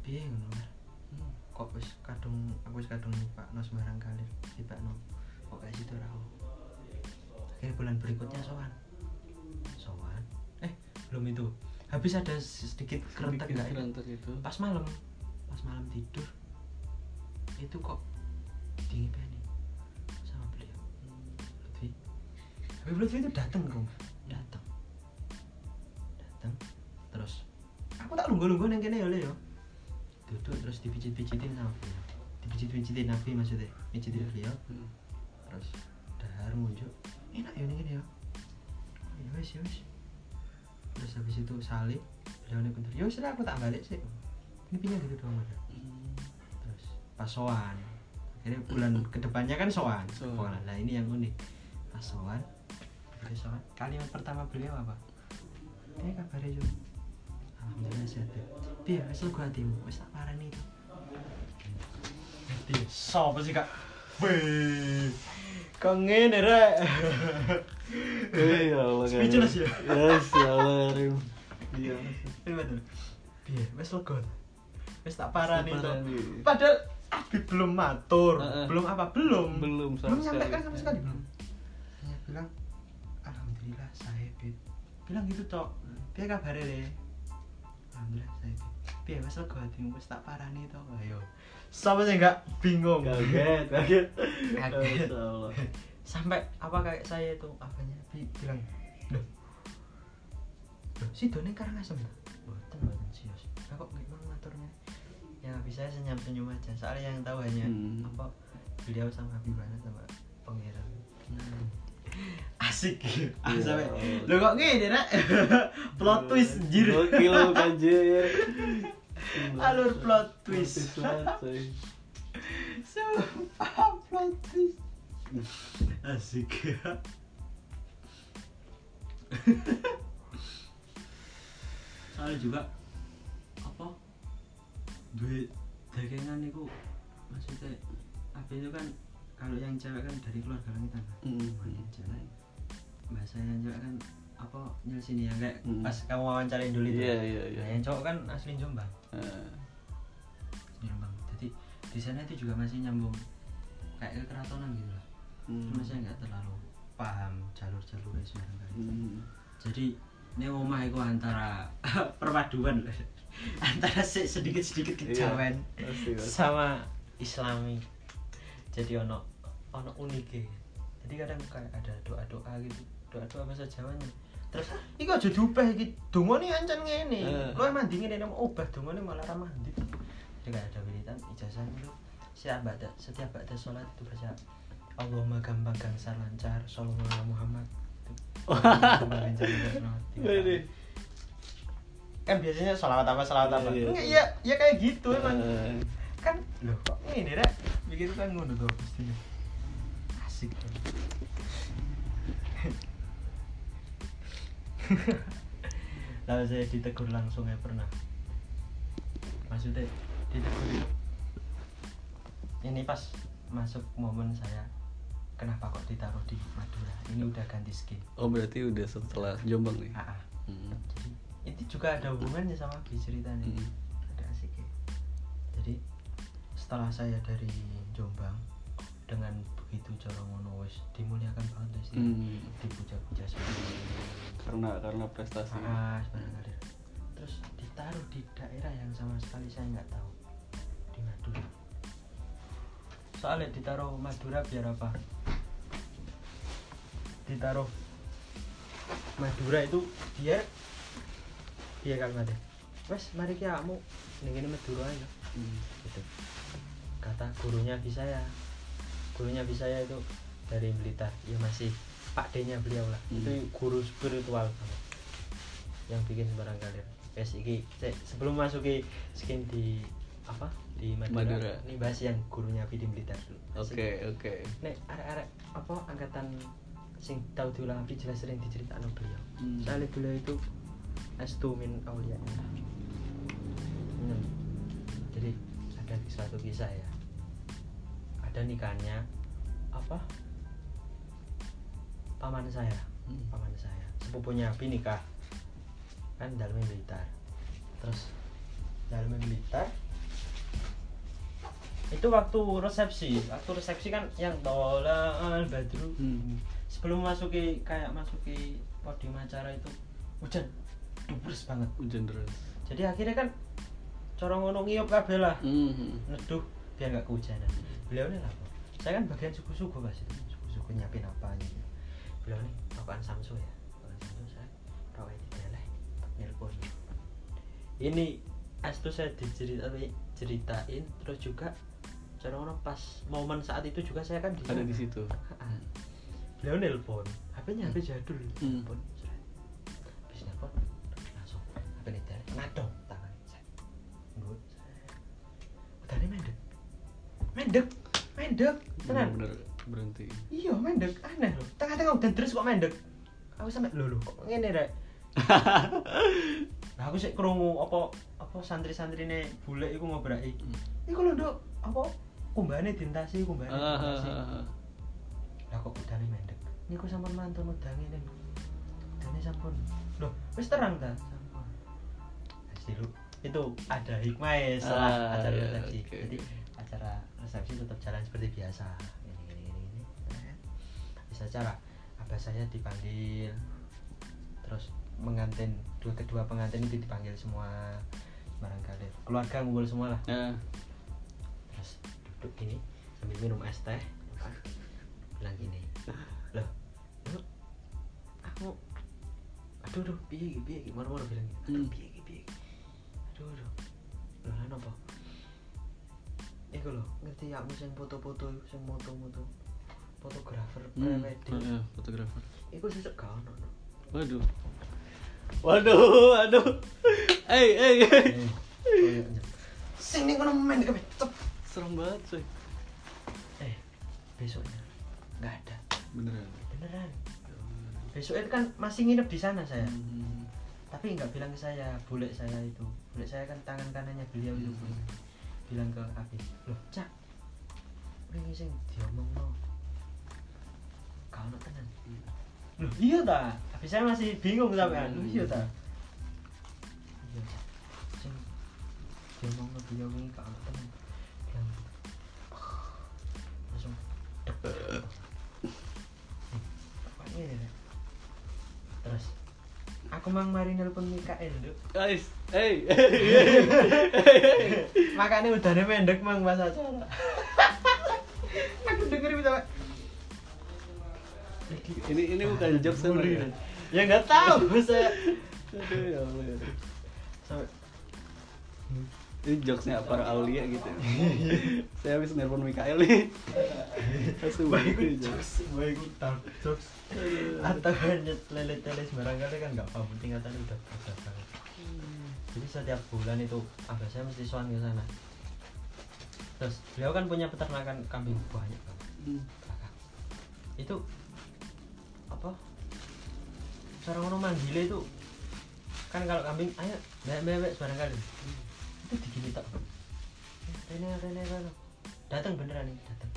piye ngono Mar? Hmm. kok wis kadung aku wis kadung Pak No sembarang kali di Pak No kok kayak situ rahu akhirnya bulan berikutnya sowan. Sowan? Eh belum itu. Habis ada sedikit kerentak Sedikit nggak ya? itu. pas malam. Pas malam tidur. Itu kok dingin Habib Lutfi itu datang ke rumah datang datang terus? Aku tak lunggu-lunggu neng kene ya Le, yo. Duduk terus dipijit-pijitin sama beliau dipijit-pijitin nabi maksudnya. Pijitin beliau. Hmm. terus dahar ngunjuk. Enak ya ini ya ya wes ya wes terus habis itu salib beliau nih kuntur ya wes aku tak balik sih ini pindah gitu doang Mas." Hmm. terus pas soan akhirnya bulan ke depannya kan soan Soan. Soan. nah ini yang unik. Pas soan soan kalimat pertama beliau apa eh kabarnya juga alhamdulillah sehat ya dia wes lu hatimu wes tak parani itu dia siapa sih kak Wih, kok ngene rek Eh, ya Allah. Speechless ya? Yes, ya Allah, Karim. Iya. Ini betul. Piye, wes lega. ta? Wes tak parani parani. Padahal Abi belum matur, belum apa, belum. Belum belum sama sekali. nyampaikan sama sekali belum. Hanya bilang alhamdulillah saya Bib. Bilang gitu tok. Piye kabare le? Alhamdulillah saya Bib. Piye wes lega hatimu wes tak parani to. Ayo. Sama sih enggak bingung. Kaget, kaget. Kaget. Sampai apa kayak saya itu apanya Bi bilang loh si Doni karangasem tuh boten boten sios nah, kok gimana ngaturnya ya bisa saya senyum senyum aja soalnya yang tahu hanya Hmm. apa beliau sama Habibana sama pangeran asik. Ah, Ya sampai. Lo kok gini rek <laughs> plot twist jir. Gokil jir. <laughs> Alur plot twist. sumpah <laughs> plot twist. Asik. Soalnya juga apa? Duit dagangan itu maksudnya apa itu kan kalau yang cewek kan dari keluarga langitan Hmm. Kalau yang cewek bahasa yang cewek kan apa nyel sini ya kayak Hmm. pas kamu wawancarain dulu itu Iya, iya, iya. Nah, yang cowok kan asli Jombang asli Jombang jadi di sana itu juga masih nyambung kayak ke keratonan gitu lah hmm. cuma saya nggak terlalu paham jalur-jalurnya sebenarnya. Hmm. jadi ini omah itu antara <laughs> perpaduan <laughs> antara se- sedikit-sedikit kejawen Iya, pasti, pasti. sama islami jadi ono ono unik jadi kadang kayak ada doa doa gitu doa doa bahasa Jawanya terus iku aja diubah iki. Dongane ancen ngene. Eh. lo mandi ngene nang ubah dongane malah ra mandi. Jadi kayak ada wiritan ijazah itu setiap baca setiap baca sholat itu baca Allahumma gampang gangsar lancar Sallallahu ala Muhammad. Kan biasanya sholawat apa sholawat apa? Iya, iya. Enggak, iya ya kayak gitu emang. Eh, kan loh kok ini rek bikin kan ngono tuh pastinya asik <laughs> lalu saya ditegur langsung ya pernah maksudnya ditegur ini pas masuk momen saya kenapa kok ditaruh di Madura ini udah ganti skin Oh berarti udah setelah Jombang nih. ah, ah. Hmm. jadi itu juga ada hubungannya sama bis ceritanya Hmm. ada asik ya. jadi setelah saya dari Jombang dengan begitu cara ngono wis dimuliakan banget sih. Hmm. dipuja-puja Karena karena prestasi. ah sebenarnya. Karir terus ditaruh di daerah yang sama sekali saya nggak tahu. Di Madura. Soalnya ditaruh Madura biar apa? Ditaruh Madura itu biar kan mati wes mari kamu ini Madura aja Hmm. gitu. Kata gurunya di saya gurunya di saya itu dari Blitar ya masih Pak D nya beliau lah Hmm. itu guru spiritual banget yang bikin sembarang kalir wes iki sebelum masuki skin di apa di Madura, Madura. ini bahas yang gurunya di Blitar dulu Oke oke. nek arek-arek apa angkatan sing tahu diulang api jelas sering diceritakan beliau Hmm. soalnya beliau itu astu min aulia hmm. jadi ada suatu kisah ya ada nikahnya apa? Paman saya. Hmm. paman saya. Sepupunya Abi nikah. Kan dalamnya militer. Terus? Dalamnya militer? Itu waktu resepsi. Waktu resepsi kan yang tola al badru Hmm. sebelum masuki kayak masuki podium acara itu hujan dubres banget. Hujan deras. jadi akhirnya kan corong ngono ngiyup kabeh lah. Hmm. neduh biar nggak kehujanan beliau nih apa? Saya kan bagian suku-suku pas itu suku-suku nyiapin apa gitu. Beliau nih rokokan samsu ya. Rokokan samsu saya rokok itu boleh nelpon ini astu saya diceritain ceritain terus juga cara pas momen saat itu juga saya kan di Ada di situ. Beliau nelpon HP-nya HP jadul. Hmm. nelpon habis nelpon langsung HP ini dari ngadong tangan saya. Ngut udah nih mendek mendek mendek tenan Bener berhenti. iya mendek aneh loh. Tengah-tengah udah terus kok mendek. Aku sampe lho lho kok ngene rek? <laughs> Nah aku sih kerungu apa apa santri-santri ini bule iku ngobraki. Iku lho nduk apa kumbane dintasi kumbane Ah, ah, dintasi. ah, ah. lah kok udane mendek? Niku sampun mantun udange ning udane sampun. Loh wis terang ta? Sampun. Dilu itu ada hikmah ya setelah Ah, acara iya, resepsi oke. jadi acara resepsi tetap jalan seperti biasa. Ini ini ini ini. Bisa acara abah saya dipanggil terus mengantin dua kedua pengantin itu dipanggil semua. Barangkali. Keluarga ngumpul semua lah Nah, terus duduk gini sambil minum es teh. Bilang gini loh aku aduh aduh piye piye iki? Moro-moro bilang aduh Hmm. piye piye aduh aduh. Lan apa Iku lho, ngerti ya aku sing foto-foto iku sing moto-moto fotografer hmm. pre-wedding. ah, ah, fotografer. Iku sesuk gak ono. no. Waduh. Waduh, waduh. Hey, hey. Eh. Sing ning kono main kabeh. Cep. Serem banget, coy. Eh, besoknya nggak ada. Beneran. Beneran. Besoknya kan masih nginep di sana saya. Hmm. Tapi nggak bilang ke saya, bule saya itu. Bule saya kan tangan kanannya beliau itu. Hmm. Bilang ke Abi, loh cak, ini sing diomong no. Kau no tenan. Loh iya ta? Tapi saya masih bingung sampean. Loh iya ta? Iya Cak. Sing diomong no beliau ini kau no tenan. Bilang langsung dek. Pokoknya ya. Terus aku mang mari nelpon Mikael nduk. Guys, hey. <laughs> Makanya udahnya mendek mang pas acara. aku dengerin Pak. Ini ini bukan jokes sama ya. ya nggak tahu saya Aduh ya Allah. Ini jokesnya para Aulia gitu. <laughs> Saya habis nelpon Mikael nih. Langsung baik jokes baik dark jokes. Atau hanya lele-lele sembarang kali kan nggak paham tingkatan udah udah banget jadi setiap bulan itu abah saya mesti soan ke sana. Terus beliau kan punya peternakan kambing banyak banget. Hmm. itu apa? Cara ngono manggilnya itu kan kalau kambing ayo mbak mbak sembarang kali itu digini tak rene rene rene. Datang beneran nih datang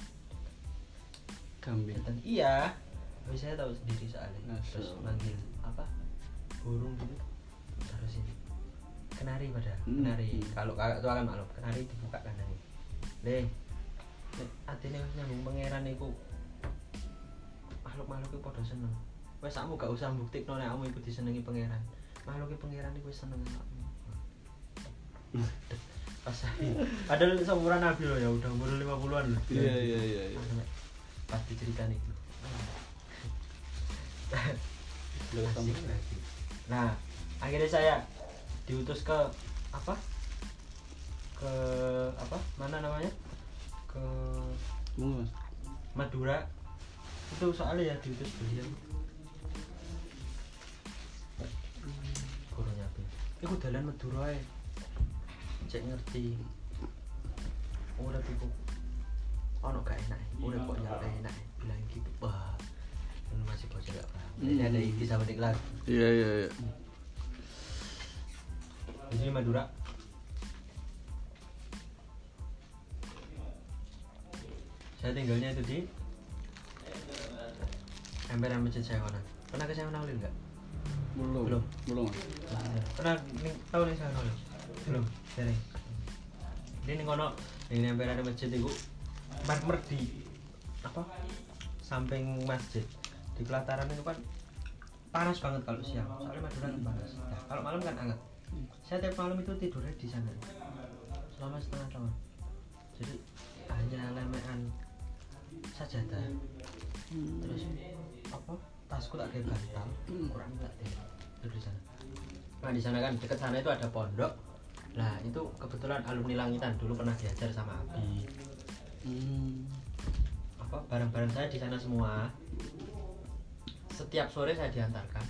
Kambing. datang iya. Tapi saya tahu sendiri soalnya. Masya terus manggil apa burung gitu. Harus ini kenari pada Hmm. kenari. kalau kakak tua kan maklum kenari dibuka kandangnya atine wis nyambung pangeran iku makhluk makhluk itu pada seneng. Wes kamu gak usah bukti nek kamu iku disenengi pangeran. Makhluk pangeran wis seneng awakmu pas padahal seumuran Nabi loh ya udah umur 50-an loh Iya iya iya. iya. Sampai pas diceritain itu Udah Asik ketemu. lagi. nah akhirnya saya diutus ke apa ke apa mana namanya ke. Madura itu soalnya ya diutus beliau gurunya apa Iku dalan Madura ae. Cek ngerti. Urip iku ono gak enak. Urip kok ya enak. Bilang gitu. Wah. Ini masih bocah gak paham. Jadi ada inti sama diklat. Iya iya iya. Di sini Madura. Saya tinggalnya itu di emperan masjid Sayawana. Pernah ke Sayawana Ulil nggak? Belum. Belum. Belum. Mas. Pernah tahu nih Ulil? Belum. Sering. Jadi ning kono ning emperan masjid itu marmer di apa? Samping masjid. Di pelataran itu kan panas banget kalau siang. Soalnya Madura kan panas. Nah, kalau malam kan hangat. Saya tiap malam itu tidurnya di sana selama setengah tahun. Jadi hanya lemehan sajadah terus apa tasku tak kayak bantal kurang tak deh tidur di sana nah di sana kan dekat sana itu ada pondok nah itu kebetulan alumni langitan dulu pernah diajar sama Abi Hmm. apa barang-barang saya di sana semua. Setiap sore saya diantarkan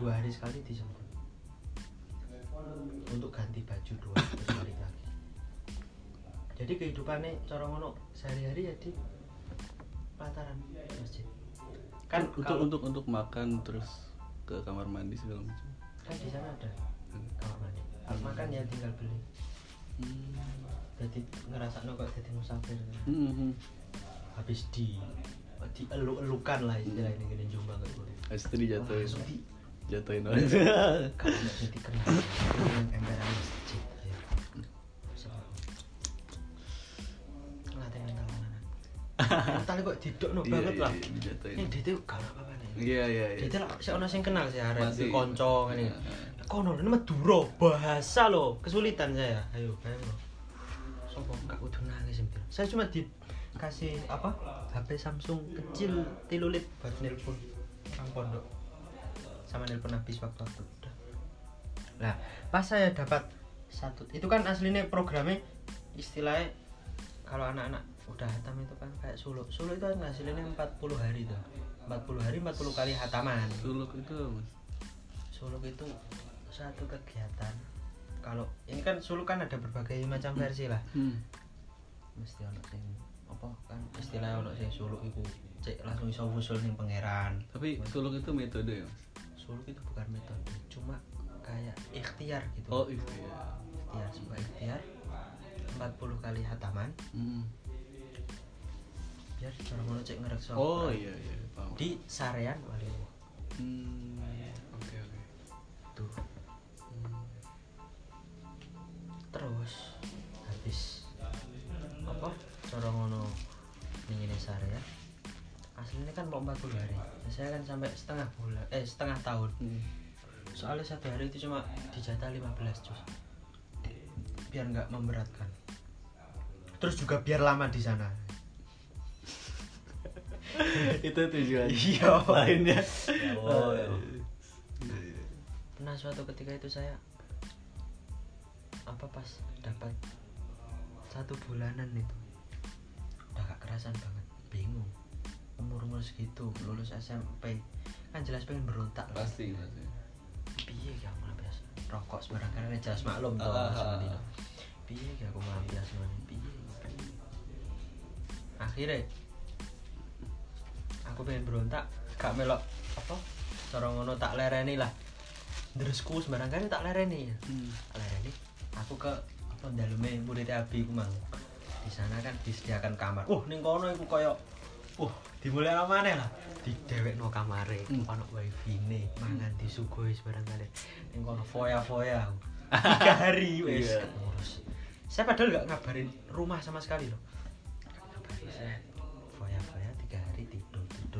dua hari sekali dijemput. Untuk ganti baju dua balik lagi. Jadi kehidupannya cara ngono sehari-hari ya di pelataran masjid. Kan untuk kalau- untuk untuk makan terus ke kamar mandi segala macam. kan di sana ada. kamar mandi kalau makan ya tinggal beli Hmm. jadi ngerasa kok jadi musafir Hmm, hmm. habis di di elu-elukan lah istilah ini gini kayak gitu Habis itu dijatuhin. langsung di Jatuhin orang. kalau nggak jadi kenal yang emperan masjid ya ngelatih mental anak mental kok didok no Iya, banget iya, lah ini dia tuh gak apa-apa nih Iya iya iya. dia tuh si ono sing kenal sih arek Masih. di konco ini Iya. Kono ini Madura bahasa lo kesulitan saya. Ayo lo. Sopo gak kudu nangis Mbak. saya cuma dikasih apa HP Samsung kecil tilulit buat nelpon. Orang pondok. Sama nelpon habis waktu-waktu udah nah pas saya dapat satu itu kan aslinya programnya istilahnya kalau anak-anak udah hatam itu kan kayak suluk. Suluk itu kan hasilnya 40 hari tuh. 40 hari 40 kali hataman. Suluk itu suluk itu satu kegiatan kalau ini kan suluk kan ada berbagai macam versi lah Hmm. mesti ono sing apa kan istilah ono sing suluk iku cek langsung iso usul ning pangeran Tapi suluk itu metode ya suluk itu bukan metode cuma kayak ikhtiar gitu Oh iya. iya. ikhtiar sebuah ikhtiar 40 kali hataman Hmm. biar cara ngono cek Oh iya iya. Paham. di sarean wali Hmm. Oke oke. tuh terus habis apa cara ngono ning ini ya. Aslinya kan mau 40 hari. Saya kan sampai setengah bulan eh setengah tahun. Hmm. soalnya satu hari itu cuma dijatah 15 juz biar nggak memberatkan. Terus juga biar lama di sana. <laughs> Itu tujuan Iya. lainnya. Oh, iya. pernah suatu ketika itu saya apa pas dapat satu bulanan itu? Udah gak kerasan banget bingung. Umur umur segitu lulus SMP kan jelas pengen berontak. Lah. pasti pasti. Piye ya aku melampias rokok sembarang karena jelas maklum tuh Mandi. ah. piye ya aku melampias man piye? Akhirnya aku pengen berontak gak melok apa? Cara ngono tak lereni lah. Terusku sembarang kali tak lereni. Hmm. tak lereni aku ke apa dalamnya murid abi ku mang. Di sana kan disediakan kamar. Wah ning kono iku koyo wah dimulai mana lah. Di dewek no kamare Hmm. ono wifi ne mangan disuguhi sembarang kali ning kono foya foya <laughs> tiga hari wes Iya. ngurus saya padahal nggak ngabarin rumah sama sekali loh. Ngabarin saya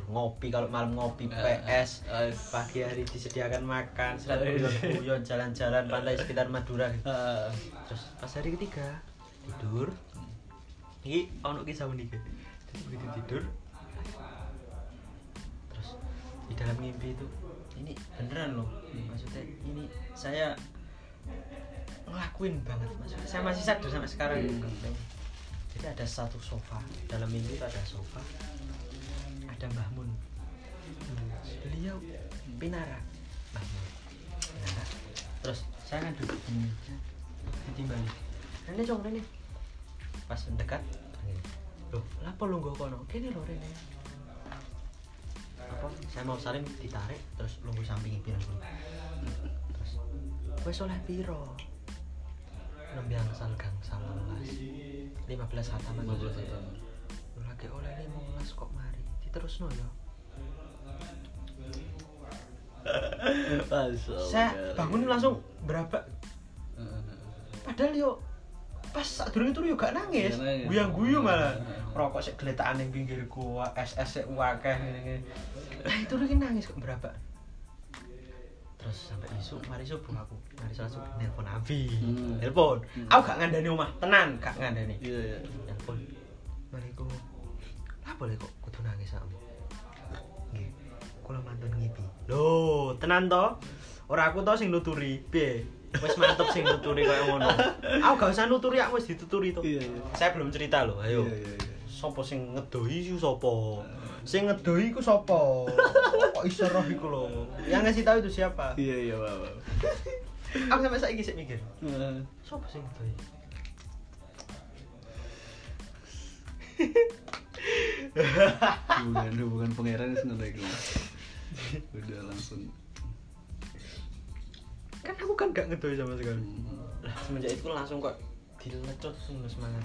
ngopi kalau malam ngopi PS Ah, ah, pagi hari disediakan makan selat iya. guyon jalan-jalan pantai sekitar Madura gitu. Terus pas hari ketiga tidur ini ono kisah unik ya. jadi begitu tidur terus di dalam mimpi itu ini beneran loh maksudnya ini saya ngelakuin banget maksudnya saya masih sadar sampai sekarang Hmm. jadi ada satu sofa dalam mimpi itu ada sofa ada Mbah Mun. Beliau pinara. Mbah Mun. Pinara. Terus saya kan duduk di meja ditimbali Rene cong Rene. Pas mendekat loh lapo lu gak kono? Kene lho Rene. Apa? Saya mau salim ditarik terus lungguh samping pirang terus wes oleh piro? Lembiang sal gangsal 15 15 hataman 15 hataman. Lu lagi oleh 15 kok mari diterusno ya. <laughs> Masya saya bangun langsung berapa Ah, ah, padahal yo pas saat dulu itu yo gak nangis. Nangis. guyang guyu malah Hmm. rokok sik geletaan ning pinggirku SS sik wakeh nah itu lagi nangis kok berapa terus sampai isu mari subuh aku. Mari sholat subuh. Nelpon Abi. Hmm. nelpon. Hmm. aku gak ngandani omah. Tenan gak ngandani. Iya, iya. nelpon. Mari ku lah boleh kok kudu nangis kamu nggih. Kula mantun ngipi lho tenan to? Ora aku to sing nuturi. Piye? Wis mantep sing nuturi koyo ngono. Aku gak usah nuturi aku wis dituturi to. Iya, iya. saya belum cerita loh ayo. Iya, iya, iya. sapa sing ngedohi iku sapa sing ngedohi iku sapa kok iso roh iku lho? Yang ngasih tahu itu siapa? Iya, iya, wow. aku sampai saiki sik mikir Ah, sapa sing ngedohi <laughs> hubungan hubungan pangeran itu nggak baik udah langsung. Kan aku kan gak ngedohi sama sekali. Hmm. lah semenjak itu langsung kok dilecot semua semangat.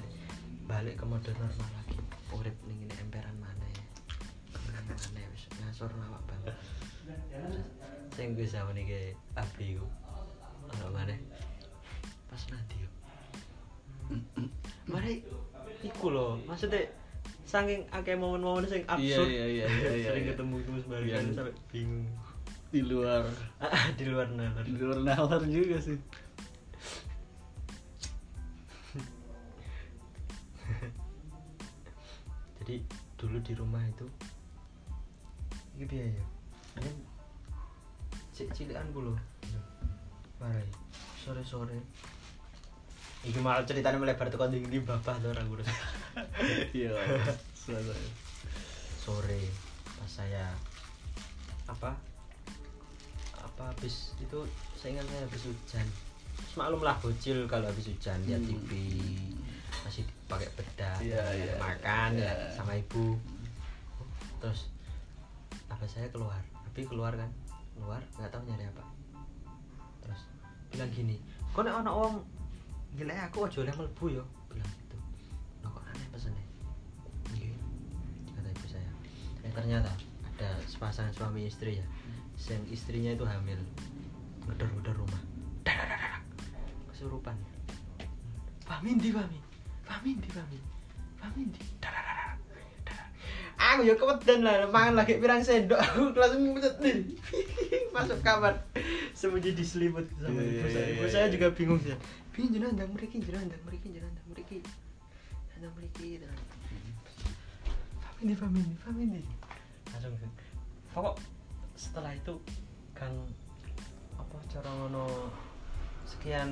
Balik ke mode normal lagi. Urip ning ini emperan mana ya mana wis ngasor awak banget sing gue sama nih kayak api ku. Ono mana pas nanti yo. Mari iku loh maksudnya saking akeh momen-momen sing absurd. Iya, iya, iya, iya, sering iya. ketemu itu sebagian Yang- sampai bingung. di luar. Di luar nalar. Di luar nalar juga sih. Jadi dulu di rumah itu ini biaya ini cik cilikan gue loh marai sore sore Iki malah ceritanya melebar tuh konding di bapak tuh orang gue <laughs> iya sore pas saya apa apa habis itu saya ingat saya habis hujan. Terus maklum lah bocil kalau habis hujan lihat Hmm. TV masih pakai bedak Iya, iya, makan iya. ya sama ibu. Terus apa saya keluar. Tapi keluar kan? Keluar nggak tahu nyari apa. Terus bilang gini kok nek ono wong gila aku aja oleh mlebu yo bilang gitu. Lo kok aneh pesennya Nggih, kata ibu saya. Eh ternyata ada sepasang suami istri ya yang istrinya itu hamil ngedor-ngedor rumah. Dadadadada. kesurupan. Pamin di Pamin Pamin di Pamin Pamin di Dadadadada. Dadadada. aku ya kewedan lah mangan lagi pirang sendok. Aku langsung ngumpet nih <laughs> masuk kamar. Sembunyi di selimut sama Iya, ibu iya, saya. iya, ibu iya, saya iya. juga bingung sih bingung jenah ndang mriki jenah ndang mriki jenah ndang mriki ndang mriki ndang family family family. Langsung pokok setelah itu kang apa cara ngono sekian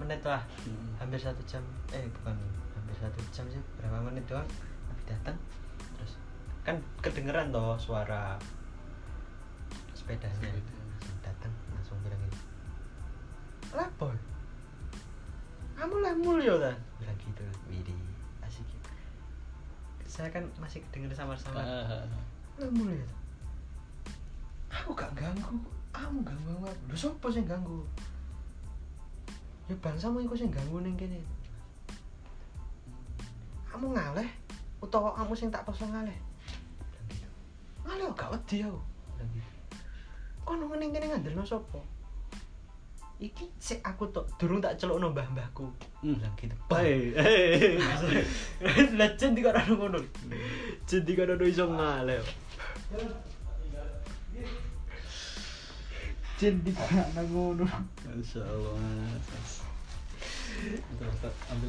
menit lah. Hmm. hampir satu jam. Eh bukan hampir satu jam sih berapa menit doang. Nabi datang terus kan kedengeran toh suara sepedanya. Sepeda. datang langsung bilang lah boy kamu lah mulia kan bilang gitu Widi asik ya. saya kan masih kedenger sama-sama Ah, lah mulia aku gak ganggu kamu ganggu aku lu siapa sih ganggu? Ya bangsamu iku sing ganggu ning kene? Kamu ngaleh utawa kamu sing tak paksa ngaleh gitu. ngaleh gak wedi aku. Gitu. Kono ngene kene ngandelno sapa iki sik aku tok durung tak celukno mbah-mbahku Hmm. bilang gitu hei. <laughs> lah jen di kono ngono jen di kono iso ngaleh Jen di mana ngono. Masya Allah mas. Bentar, bentar, ambil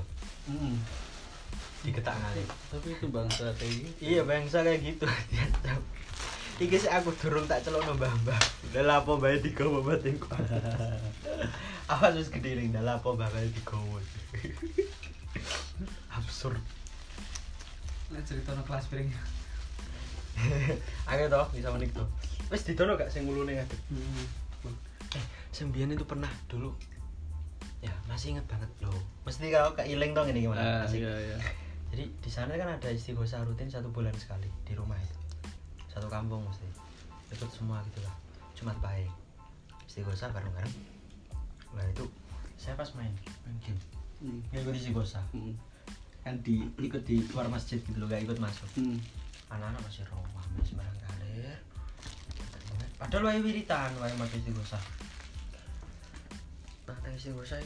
tuh. Hmm. diketak ngalih Tapi itu bangsa kayak gitu. iya bangsa kayak gitu. <laughs> Iki sih aku durung tak celokno mbah-mbah udah lapo bae digowo batin <laughs> awas wis gede ning dah lapo mbah bae digowo <laughs> absurd. Nah cerita no kelas piring. ayo toh bisa menik tuh wis didono gak sing ngulune ngadeg Hmm. eh sembian itu pernah dulu ya masih inget banget loh mesti kau keiling dong ini gimana Asik. iya, iya. <laughs> jadi di sana kan ada istighosa rutin satu bulan sekali di rumah itu. Satu kampung mesti. Ikut semua gitu lah Jumat baik. Istighosa bareng-bareng. Nah itu saya pas main main game. Hmm. ngikut istighosa Hmm. kan di ikut di luar masjid gitu loh gak ikut masuk. Hmm. anak-anak masih romah masih barang kalir padahal wae wiritan wae mati istighosa nah tang istighosa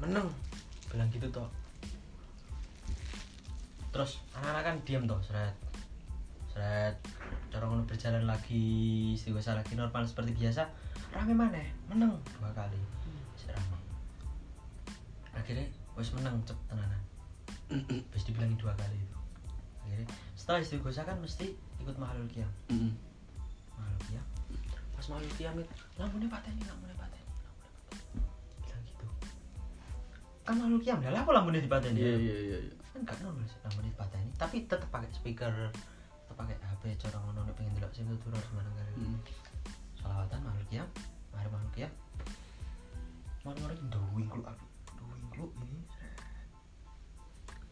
meneng. Bilang gitu toh terus anak-anak kan diam toh seret. Seret. Ngono berjalan lagi istighosa lagi normal seperti biasa. Rame mana meneng dua kali. Masih rame. Akhirnya wes menang cep tenanan. <coughs> Wes dibilangi dua kali itu. Akhirnya setelah istighosa kan mesti ikut mahalul kiam Hmm. mahalul kiam pas mahalul kiam itu lampunya lampunya pateni lampunya kan mahalul kiam lah apa lampunya dipateni Iya, iya, iya. iya. kan gak sih lampunya dipateni tapi tetap pakai speaker tetap pakai HP cara ngono nek pengen delok sing turun mana kali. Hmm. salawatan mahalul kiam mari mahalul kiam. Mari-mari doing lu abi. Doing lu ini.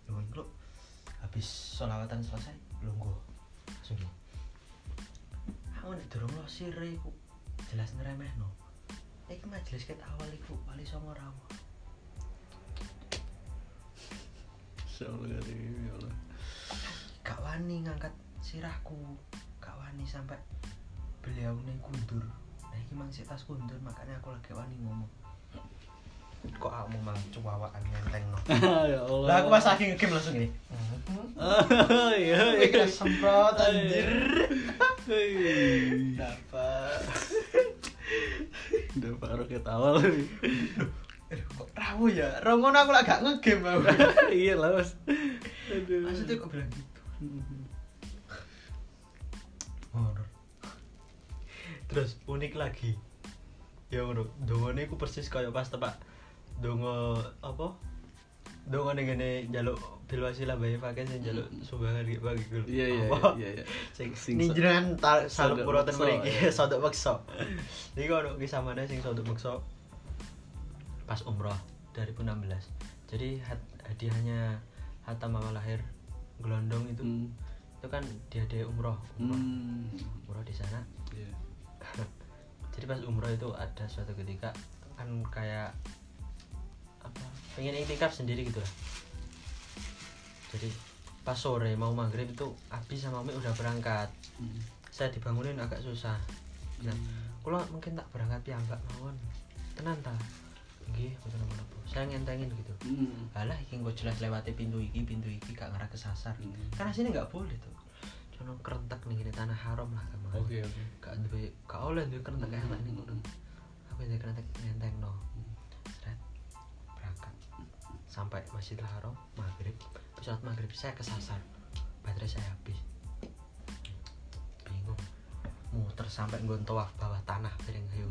Doing lu habis salawatan selesai lungguh langsung aku nek durung lo sire jelas ngeremeh no iki majelis ket awal iku wali songo rawo Masya Allah, Karim, ya Allah. gak wani ngangkat sirahku gak wani sampai beliau neng kundur nah iki mang sik tas kundur makanya aku lagi wani ngomong kok kamu mang cuwawaan ngenteng no <laughs> ya Allah. lah aku pas lagi ngegame langsung gini Oh, <laughs> iya, iya. Wih, kena semprot anjir Hei. dapat Udah pak roket awal nih. <laughs> Aduh, kok rawo ya? Rongon aku lah gak ngegame aku. <laughs> Iya lah mas. Aduh. maksudnya aku bilang gitu ngono terus unik lagi. Ya ngono dongone iku persis kaya pas tepak dongo apa? Dongo ning ngene njaluk bil wasilah bae pakai sing njaluk sumbangan iki bagi gue Iya iya iya iya. sing Sing ning jenengan saluk puroten meksa, mriki sodok meksa iki ono kisah mana sing sodok meksa pas umroh 2016 jadi hadiahnya hatta mama lahir gelondong itu Hmm. itu kan dia umroh umroh. Hmm. umroh di sana. Iya. <laughs> jadi pas umroh itu ada suatu ketika kan kayak apa pengen iktikaf sendiri gitu lah. Jadi pas sore mau maghrib itu Abi sama Umi udah berangkat. Hmm. saya dibangunin agak susah. Bilang kalau mungkin tak berangkat ya mbak mawon. Tenan ta nggih mboten napa saya ngentengin gitu. Hmm. alah iki kok jelas lewati pintu iki pintu iki gak ngarah kesasar Hmm. karena sini nggak boleh tuh. Jono kerentak nih gini tanah haram lah sama Oke oke. gak duwe gak oleh duwe kerentak kayak tak nih ngono. Aku duwe kerentak ngenteng no Seret. berangkat. Sampai masjidil haram maghrib. Sholat maghrib saya kesasar baterai saya habis. Bingung. Muter sampai gue tawaf bawah tanah piring ayo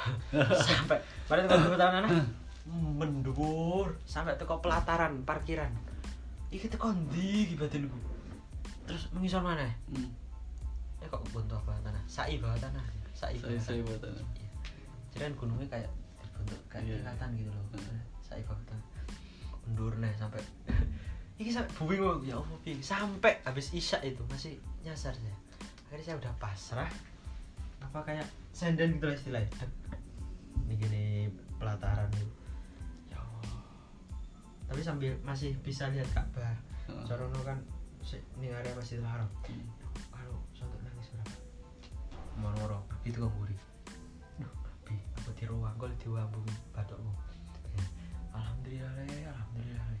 <laughs> sampai pada teko bawah tanah mendur. Sampai teko pelataran parkiran. Iki teko ndi iki batinku terus mengisor mana? Hmm. eh kok bentuk bawah tanah? Sai bawah tanah. Sai Saya bawah saya tanah. Iya. jadi kan gunungnya kayak dibentuk kayak Iya. tingkatan gitu loh. Hmm. sai bawah tanah. Mundur nih sampai. <laughs> Iki sampai bubing ya Allah sampai habis isya itu masih nyasar saya akhirnya saya udah pasrah apa kayak senden gitu lah istilahnya? Ini gini pelataran itu. Ya tapi sambil masih bisa lihat Ka'bah. Sorono kan si- ini area Masjidil Haram. Hmm. kalau sampai nangis berapa? Moro-moro itu kok nguri duh bi aku di ruang? Kok diwambungi batukmu? Ya. alhamdulillah le. Alhamdulillah le.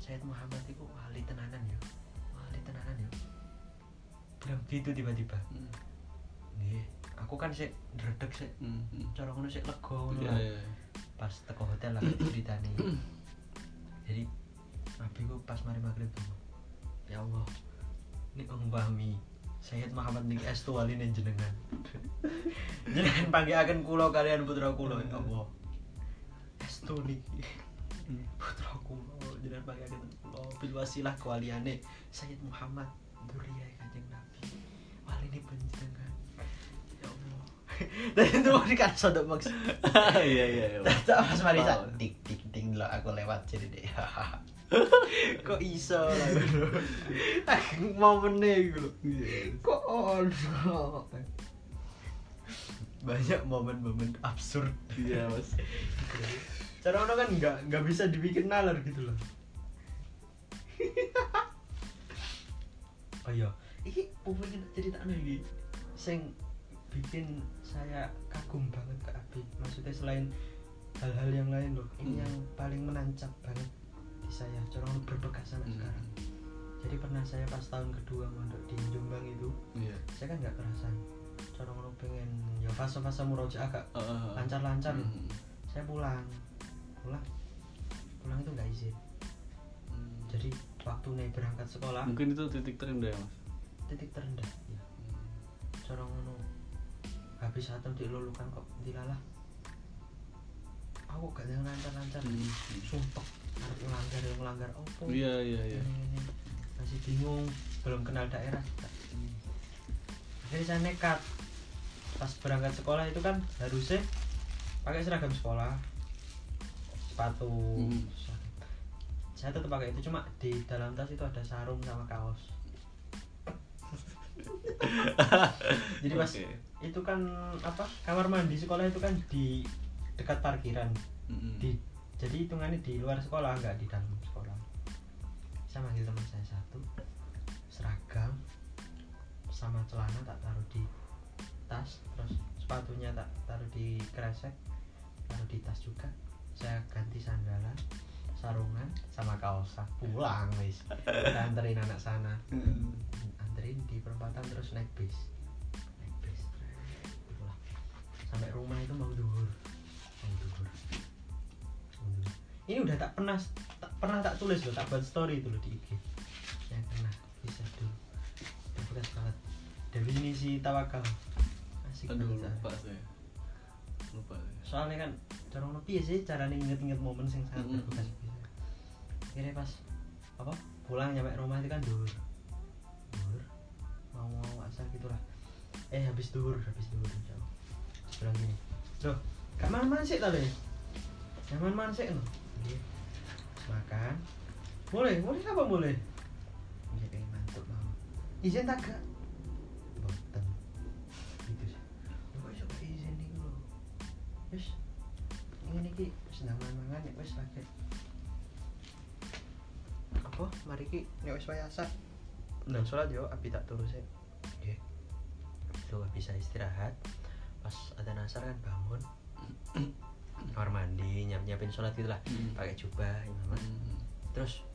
Sayyid Muhammad itu wali tenanan ya. Wali tenanan ya. Bilang gitu tiba-tiba. Hmm. Nih aku kan sih dredeg sih. Hmm. cara ngono sih lega ngono Iya lah. iya. pas teko hotel lagi ceritanya jadi Nabi ku pas mari maghrib tuh ya Allah ini umpami Sayyid Muhammad niki estu wali ning jenengan <laughs> jenengan panggihaken kula kalian putra kula ya Allah estu niki Hmm. putra kula jenengan panggihaken kula bil wasilah kewaliane Sayyid Muhammad duriya kanjeng Nabi wali ini panjenengan ya Allah <laughs> dan itu mau dikasih sodok maksud <laughs> Iya iya iya. Tak pas mari Paham. tak tik tik tik lo aku lewat jadi deh. <laughs> Kok iso lah. Momennya gitu loh. Iya. Kok ono. Banyak momen-momen absurd. Iya mas. Cara ono kan nggak nggak bisa dibikin nalar gitu loh. oh iya, ini pengen cerita lagi. Sing bikin saya kagum banget ke Abi. Maksudnya selain hal-hal yang lain loh, ini Hmm. yang paling menancap banget di saya. Cara ono berbekas sampai Hmm. sekarang. Jadi pernah saya pas tahun kedua mondok di Jombang itu, Iya. saya kan nggak kerasan. Cara ono pengen ya fase-fase murojaah agak Heeh. lancar-lancar Hmm. saya pulang pulang pulang itu nggak izin Hmm. jadi waktu nih berangkat sekolah Mungkin itu titik terendah ya mas. Titik terendah. Ya cara ngono. Habis satu dilulukan kok dilalah. Aku gak jangan lancar-lancar. Hmm. sumpah. Harus melanggar yang melanggar opo Iya iya iya. Masih bingung. Belum kenal daerah. Akhirnya saya nekat. Pas berangkat sekolah itu kan harusnya pakai seragam sekolah. Sepatu. Hmm. saya tetap pakai itu. Cuma di dalam tas itu ada sarung sama kaos jadi pas Oke. itu kan apa kamar mandi sekolah itu kan di dekat parkiran. Mm-mm. di jadi hitungannya di luar sekolah nggak di dalam sekolah. Saya manggil teman saya satu seragam sama celana tak taruh di tas terus sepatunya tak taruh di kresek taruh di tas juga. Saya ganti sandalan sarungan sama kaos. Pulang wis. Kita anterin anak sana Anterin di perempatan terus naik bis. Naik bis. Pulang sampai rumah itu mau duhur. Mau duhur. Ini udah tak pernah tak pernah tak tulis loh tak buat story itu loh di IG yang pernah bisa dulu berbekas banget. Definisi tawakal. Asik banget, lupa saya. Lupa saya. soalnya kan cara ngono piye sih cara inget-inget momen sing sangat Mm-mm. berbekas bisa akhirnya pas apa pulang nyampe rumah itu kan duhur mau mau asal gitulah. Eh habis duhur habis duhur jauh terus bilang loh gak mana sih tadi gak mana sih loh makan. Boleh boleh apa boleh? Ya kayak mantuk mau. Izin tak ke boten gitu sih. Kok iso izin nih lo wes ini ki sedang mangan ya wis lagi. Apa? Mari ki ya wis ndang salat yo api tak turu sik nggih itu bisa istirahat. Pas ada asar kan bangun. <coughs> Kamar mandi nyiap nyiapin sholat gitu lah. Hmm. pakai jubah imam Hmm. terus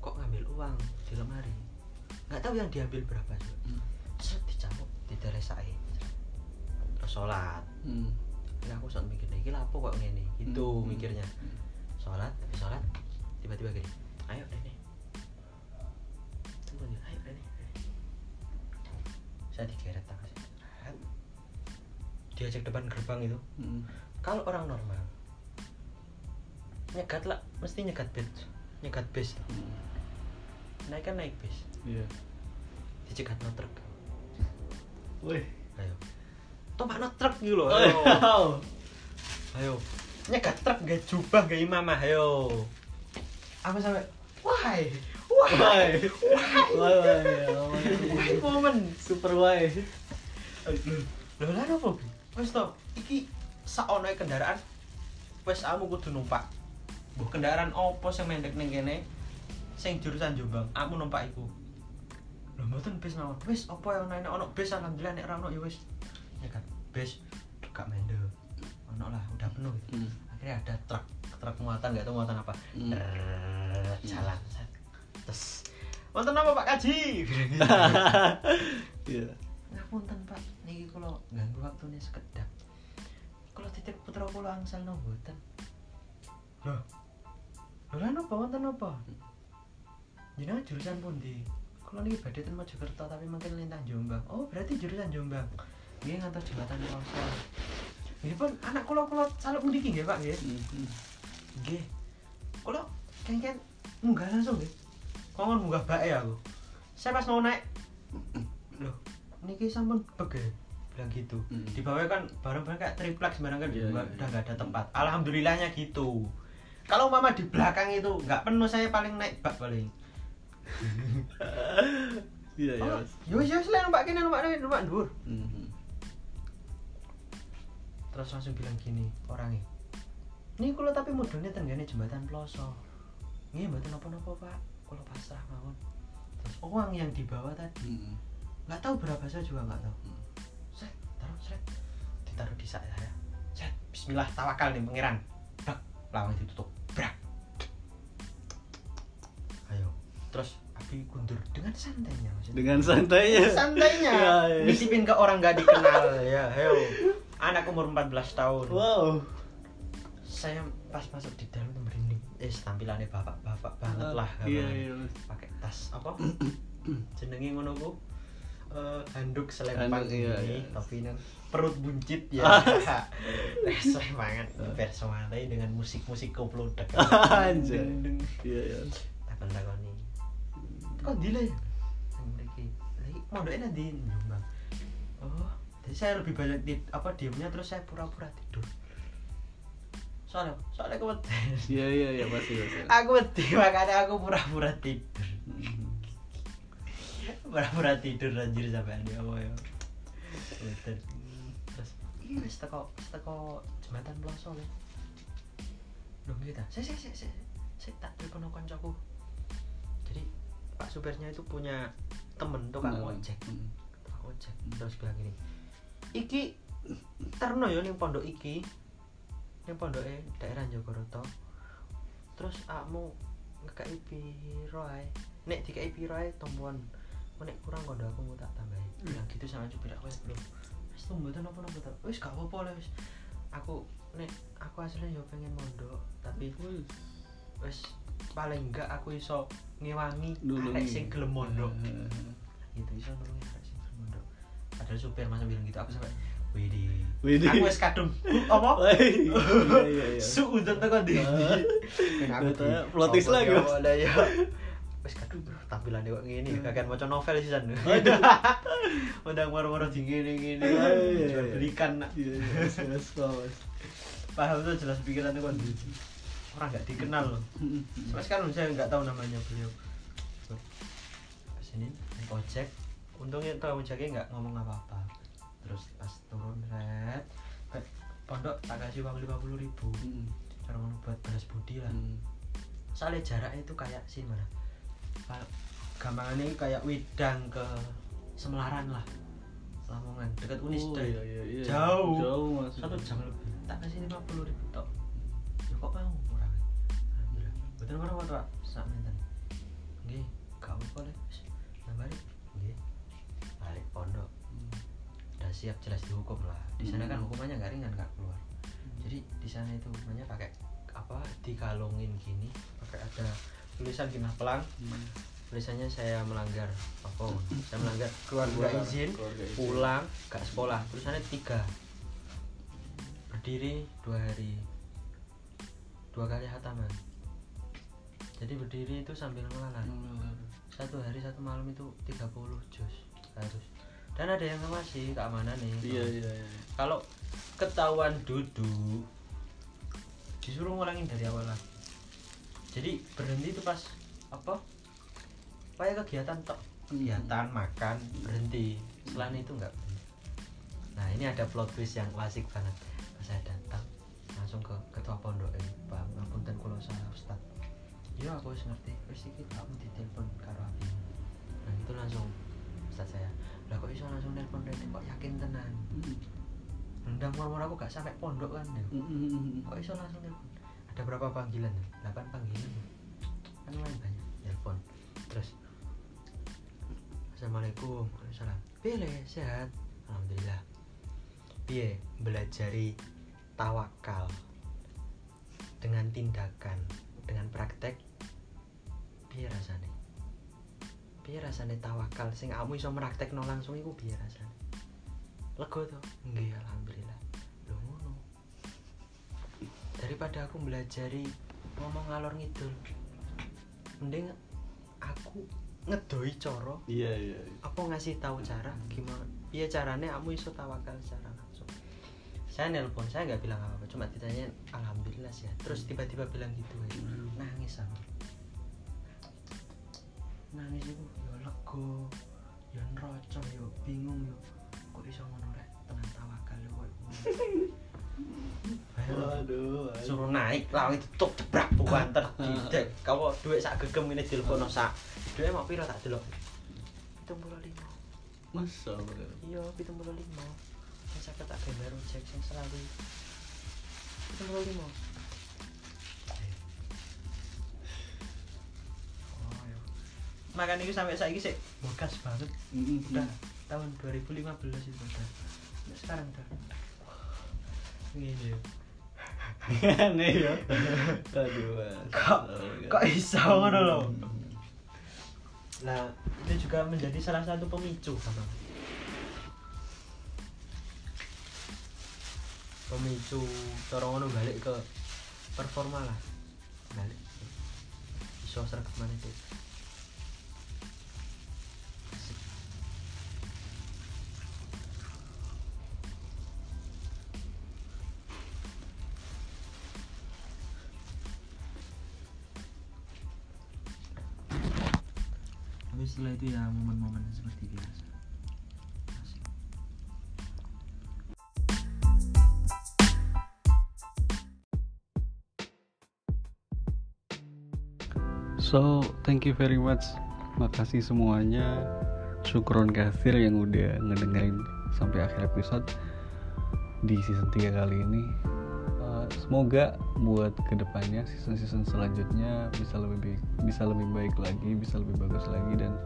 kok ngambil uang di lemari? Nggak tahu yang diambil berapa juga Hmm. set dicamuk di terus sholat. Hmm. Aku sok mikir iki lapo kok ngene? Gitu Hmm. mikirnya. Sholat habis sholat tiba-tiba gini ayo Rene saya digeret tangan saya Rat. diajak depan gerbang itu. Hmm. kalau orang normal nyegat lah mesti nyegat bis nyegat bis Hmm. naik kan naik bis Iya. dicegat no truk. Wih. ayo. Tombak no truk gitu loh. Oh, ayo. ayo. Nyegat truk gak jubah gak imamah ayo. Aku sampai? Why why Why? Why? Why? why momen Super why? lho apa Bi? wes to iki saono kendaraan wes kamu kudu numpak Mbah kendaraan opo sing mendek ning kene sing jurusan Jombang aku numpak iku lho mboten bis mawon wis opo yang ono ono bis alhamdulillah nek ora ono ya wis ya kan bis gak mendel ono lah udah penuh gitu. Hmm. akhirnya ada truk truk muatan nggak tahu muatan apa Hmm. Jalan terus wonten apa Pak Kaji? <laughs> Iya. ngapunten Pak. Niki kula ganggu waktune sekedap. Kula titip putra kula angsal no mboten lho apa? Wonten apa? Jenengan jurusan pundi? Kula niki badhe ten Mojokerto tapi mungkin lintang Jombang. Oh berarti jurusan Jombang. Nggih ngantos jembatan Longsor nggih pun anak kula kula saluk mriki nggih Pak nggih. Hmm. Nggih. Kula kengken munggah langsung nggih. Kongon munggah bae aku. Saya pas mau naik. Loh, niki sampun bege. Bilang gitu. Hmm. Di bawah kan barang-barang kayak triplek sembarang kan udah iya, udah iya. nggak ada tempat. Alhamdulillahnya gitu. Kalau mama di belakang itu nggak penuh saya paling naik bak paling. <laughs> Iya, iya. Yo yo selain numpak kene numpak kene numpak dhuwur. Hmm. Terus langsung bilang gini orangnya. Ini kalau tapi mudune tenggane jembatan Ploso. Nggih mboten napa-napa, Pak. Kalau pasrah mawon. Terus uang yang dibawa tadi Hmm. nggak tahu berapa saya juga nggak tahu. Hmm. Set, taruh set. Ditaruh di saya. Set, bismillah tawakal nih pangeran. Brak, lawang ditutup. Brak. Ayo. Terus api kundur dengan santainya maksudnya. Dengan santainya. Santainya. <laughs> Ya, ya. Nitipin ke orang nggak dikenal ya. Ayo. Anak umur 14 tahun. Wow. saya pas masuk di dalam merinding. Eh tampilannya bapak-bapak banget lah Iya, gambarnya. iya. Mas. pakai tas apa? <clears throat> Jenenge ngono ku? Eh, handuk selempang Handuk, iya, ini iya. tapi nang perut buncit ya. <laughs> <laughs> Resah banget. Personalnya dengan musik-musik koplo dek <laughs> Anjay. Iya, iya. takon takoni kok dile ya? Yang mriki lagi mondoknya nanti nyumbang oh. Jadi saya lebih banyak di, apa diemnya terus saya pura-pura tidur soalnya soalnya aku wedi. Iya, iya, iya, pasti, pasti. aku wedi makanya aku pura-pura tidur Hmm. pura-pura tidur anjir sampai ada apa ya Betul. terus iya wis teko teko jembatan Ploso lho lho gitu saya saya saya saya tak telepon koncoku jadi pak supirnya itu punya temen tukang Kenalan. ojek Hmm. tukang ojek terus bilang gini iki terno yo ning pondok iki ning pondoke daerah Jogoroto terus akmu ngekei piro ae? Nek dikei piro ae tompoan nek kurang kondo aku mau tak tambahin bilang gitu sama supir aku ya bro wis tuh mboten apa-apa ta wis gak apa-apa lah wis. Aku nek aku aslinya yo pengen mondok tapi Wih. wis paling enggak aku iso ngewangi arek sing gelem mondok. Heeh. gitu iso nulungi arek sing gelem mondok. Padahal supir masa bilang gitu aku sampai Widih. Widih. Aku wis kadung apa? Wih, Iya, iya, iya. Tekan di. Ah. Ben aku Ternyata di- plot twist apa lagi, ya, Mas. ada ya. Wis kadung bro, tampilannya kok ngene, kagak maca novel sih san. <laughs> Udah moro-moro di ngene-ngene. Iya, iya. Iya, iya, mas, mas, mas. Paham tuh jelas pikirannya kan. Orang nggak dikenal loh. Hmm. Sampai sekarang saya nggak tahu namanya beliau. Naik ojek. Untungnya tuh ojeknya nggak ngomong apa-apa. Terus pas turun red, pondok tak kasih uang lima puluh ribu. Hmm. cara ngono buat balas budi lah. Hmm. soalnya jaraknya itu kayak sih mana gampangannya kayak widang ke Semelaran lah. Lamongan dekat Unisda Oh, iya, iya, iya. Jauh. jauh mas. Satu jam lebih. Tak kasih lima puluh ribu tok. Ya kok mau murah? Alhamdulillah. Betul orang waktu pak? Sak menten. Le Wis, nah balik nggih. Balik pondok siap jelas dihukum lah. Di sana kan Hmm. hukumannya nggak ringan nggak keluar. Jadi di sana itu hukumannya pakai apa dikalungin gini pakai ada tulisan gini pelang Hmm. tulisannya saya melanggar apa saya melanggar keluar nggak izin keluarga izin. pulang gak sekolah. Tulisannya tiga. Berdiri dua hari. Dua kali hataman jadi berdiri itu sambil ngelalan satu hari satu malam itu 30 juz harus dan ada yang ngawasi keamanan nih iya iya iya. Kalau ketahuan duduk disuruh ngulangin dari awal lagi. Jadi berhenti itu pas apa? Kayak kegiatan tok. Kegiatan makan berhenti. Selain itu enggak nah ini ada plot twist yang wasik banget. Pas saya datang langsung ke ketua pondok ini. Pak ngapunten kulo salah ustad iya aku wis ngerti. Wis iki kamu ditelepon karo abi. Nah itu langsung ustad saya lah kok iso langsung nelpon Rene kok yakin tenan Rendang murmur aku gak sampai pondok kan ya. Kok iso langsung telepon? Ada berapa panggilan? 8 panggilan. Kan lumayan banyak. Telepon. Terus Assalamualaikum. Waalaikumsalam. Piye Le? sehat? Alhamdulillah. Piye belajari tawakal dengan tindakan, dengan praktek piye rasane? Piye rasane tawakal sing kamu iso praktekno langsung iku piye rasane? Lega tuh? Nggih, alhamdulillah. Lho ngono. Daripada aku belajari ngomong ngalor ngidul. Mending aku ngedoi coro iya iya apa ngasih tahu cara gimana iya caranya kamu iso tawakal secara langsung saya nelpon saya nggak bilang apa apa cuma ditanya alhamdulillah sih terus tiba-tiba bilang gitu aja nangis sama nangis itu ya lego, ya nrocok ya bingung ya kok iso ngono rek tenang tawakal ya kok Aduh, suruh naik lawan itu tuk jebrak bukan terdidik. <laughs> Kau duit sak gegem ini dilebono sak. Duit mau piro tak delok? 75. Masa bener. Iya, 75. Saya tak baru ojek yang selalu 75. Makan itu sampai saiki sih bekas banget. Udah tahun 2015 itu udah. Sekarang udah. Gini ya aneh <laughs> ya. Aduh kok kok iso ngono lho? Nah itu juga menjadi salah satu pemicu. Sama pemicu cara ngono balik ke performa lah. Balik. Iso sergaman itu setelah itu ya momen-momen seperti biasa. So, thank you very much. Makasih semuanya. Syukron kasir yang udah ngedengerin sampai akhir episode di season 3 kali ini. Uh, semoga buat ke depannya season-season selanjutnya bisa lebih bisa lebih baik lagi, bisa lebih bagus lagi dan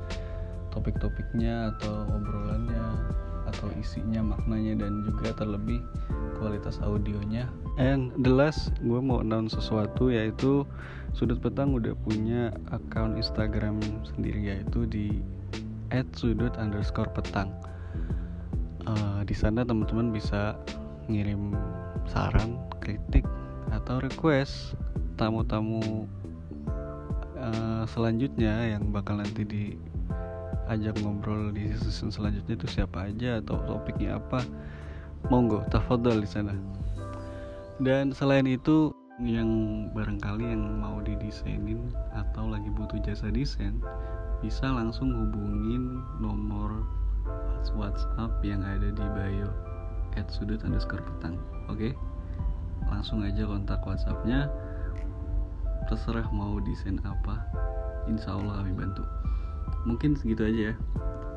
topik-topiknya atau obrolannya atau isinya maknanya dan juga terlebih kualitas audionya. And the last gue mau announce sesuatu yaitu sudut petang udah punya akun Instagram sendiri yaitu di @sudut underscore petang Eh, di sana teman-teman bisa ngirim saran kritik atau request tamu-tamu eh, selanjutnya yang bakal nanti diajak ngobrol di season selanjutnya itu siapa aja atau topiknya apa monggo tafadhol di sana. Dan selain itu yang barangkali yang mau didesainin atau lagi butuh jasa desain bisa langsung hubungin nomor WhatsApp yang ada di bio at sudut underscore petang oke langsung aja kontak WhatsAppnya. Terserah mau desain apa insya Allah kami bantu. Mungkin segitu aja ya.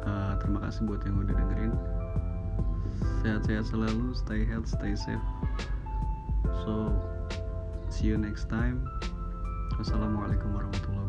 Eh, terima kasih buat yang udah dengerin. Sehat-sehat selalu stay health stay safe. So see you next time. Wassalamualaikum warahmatullahi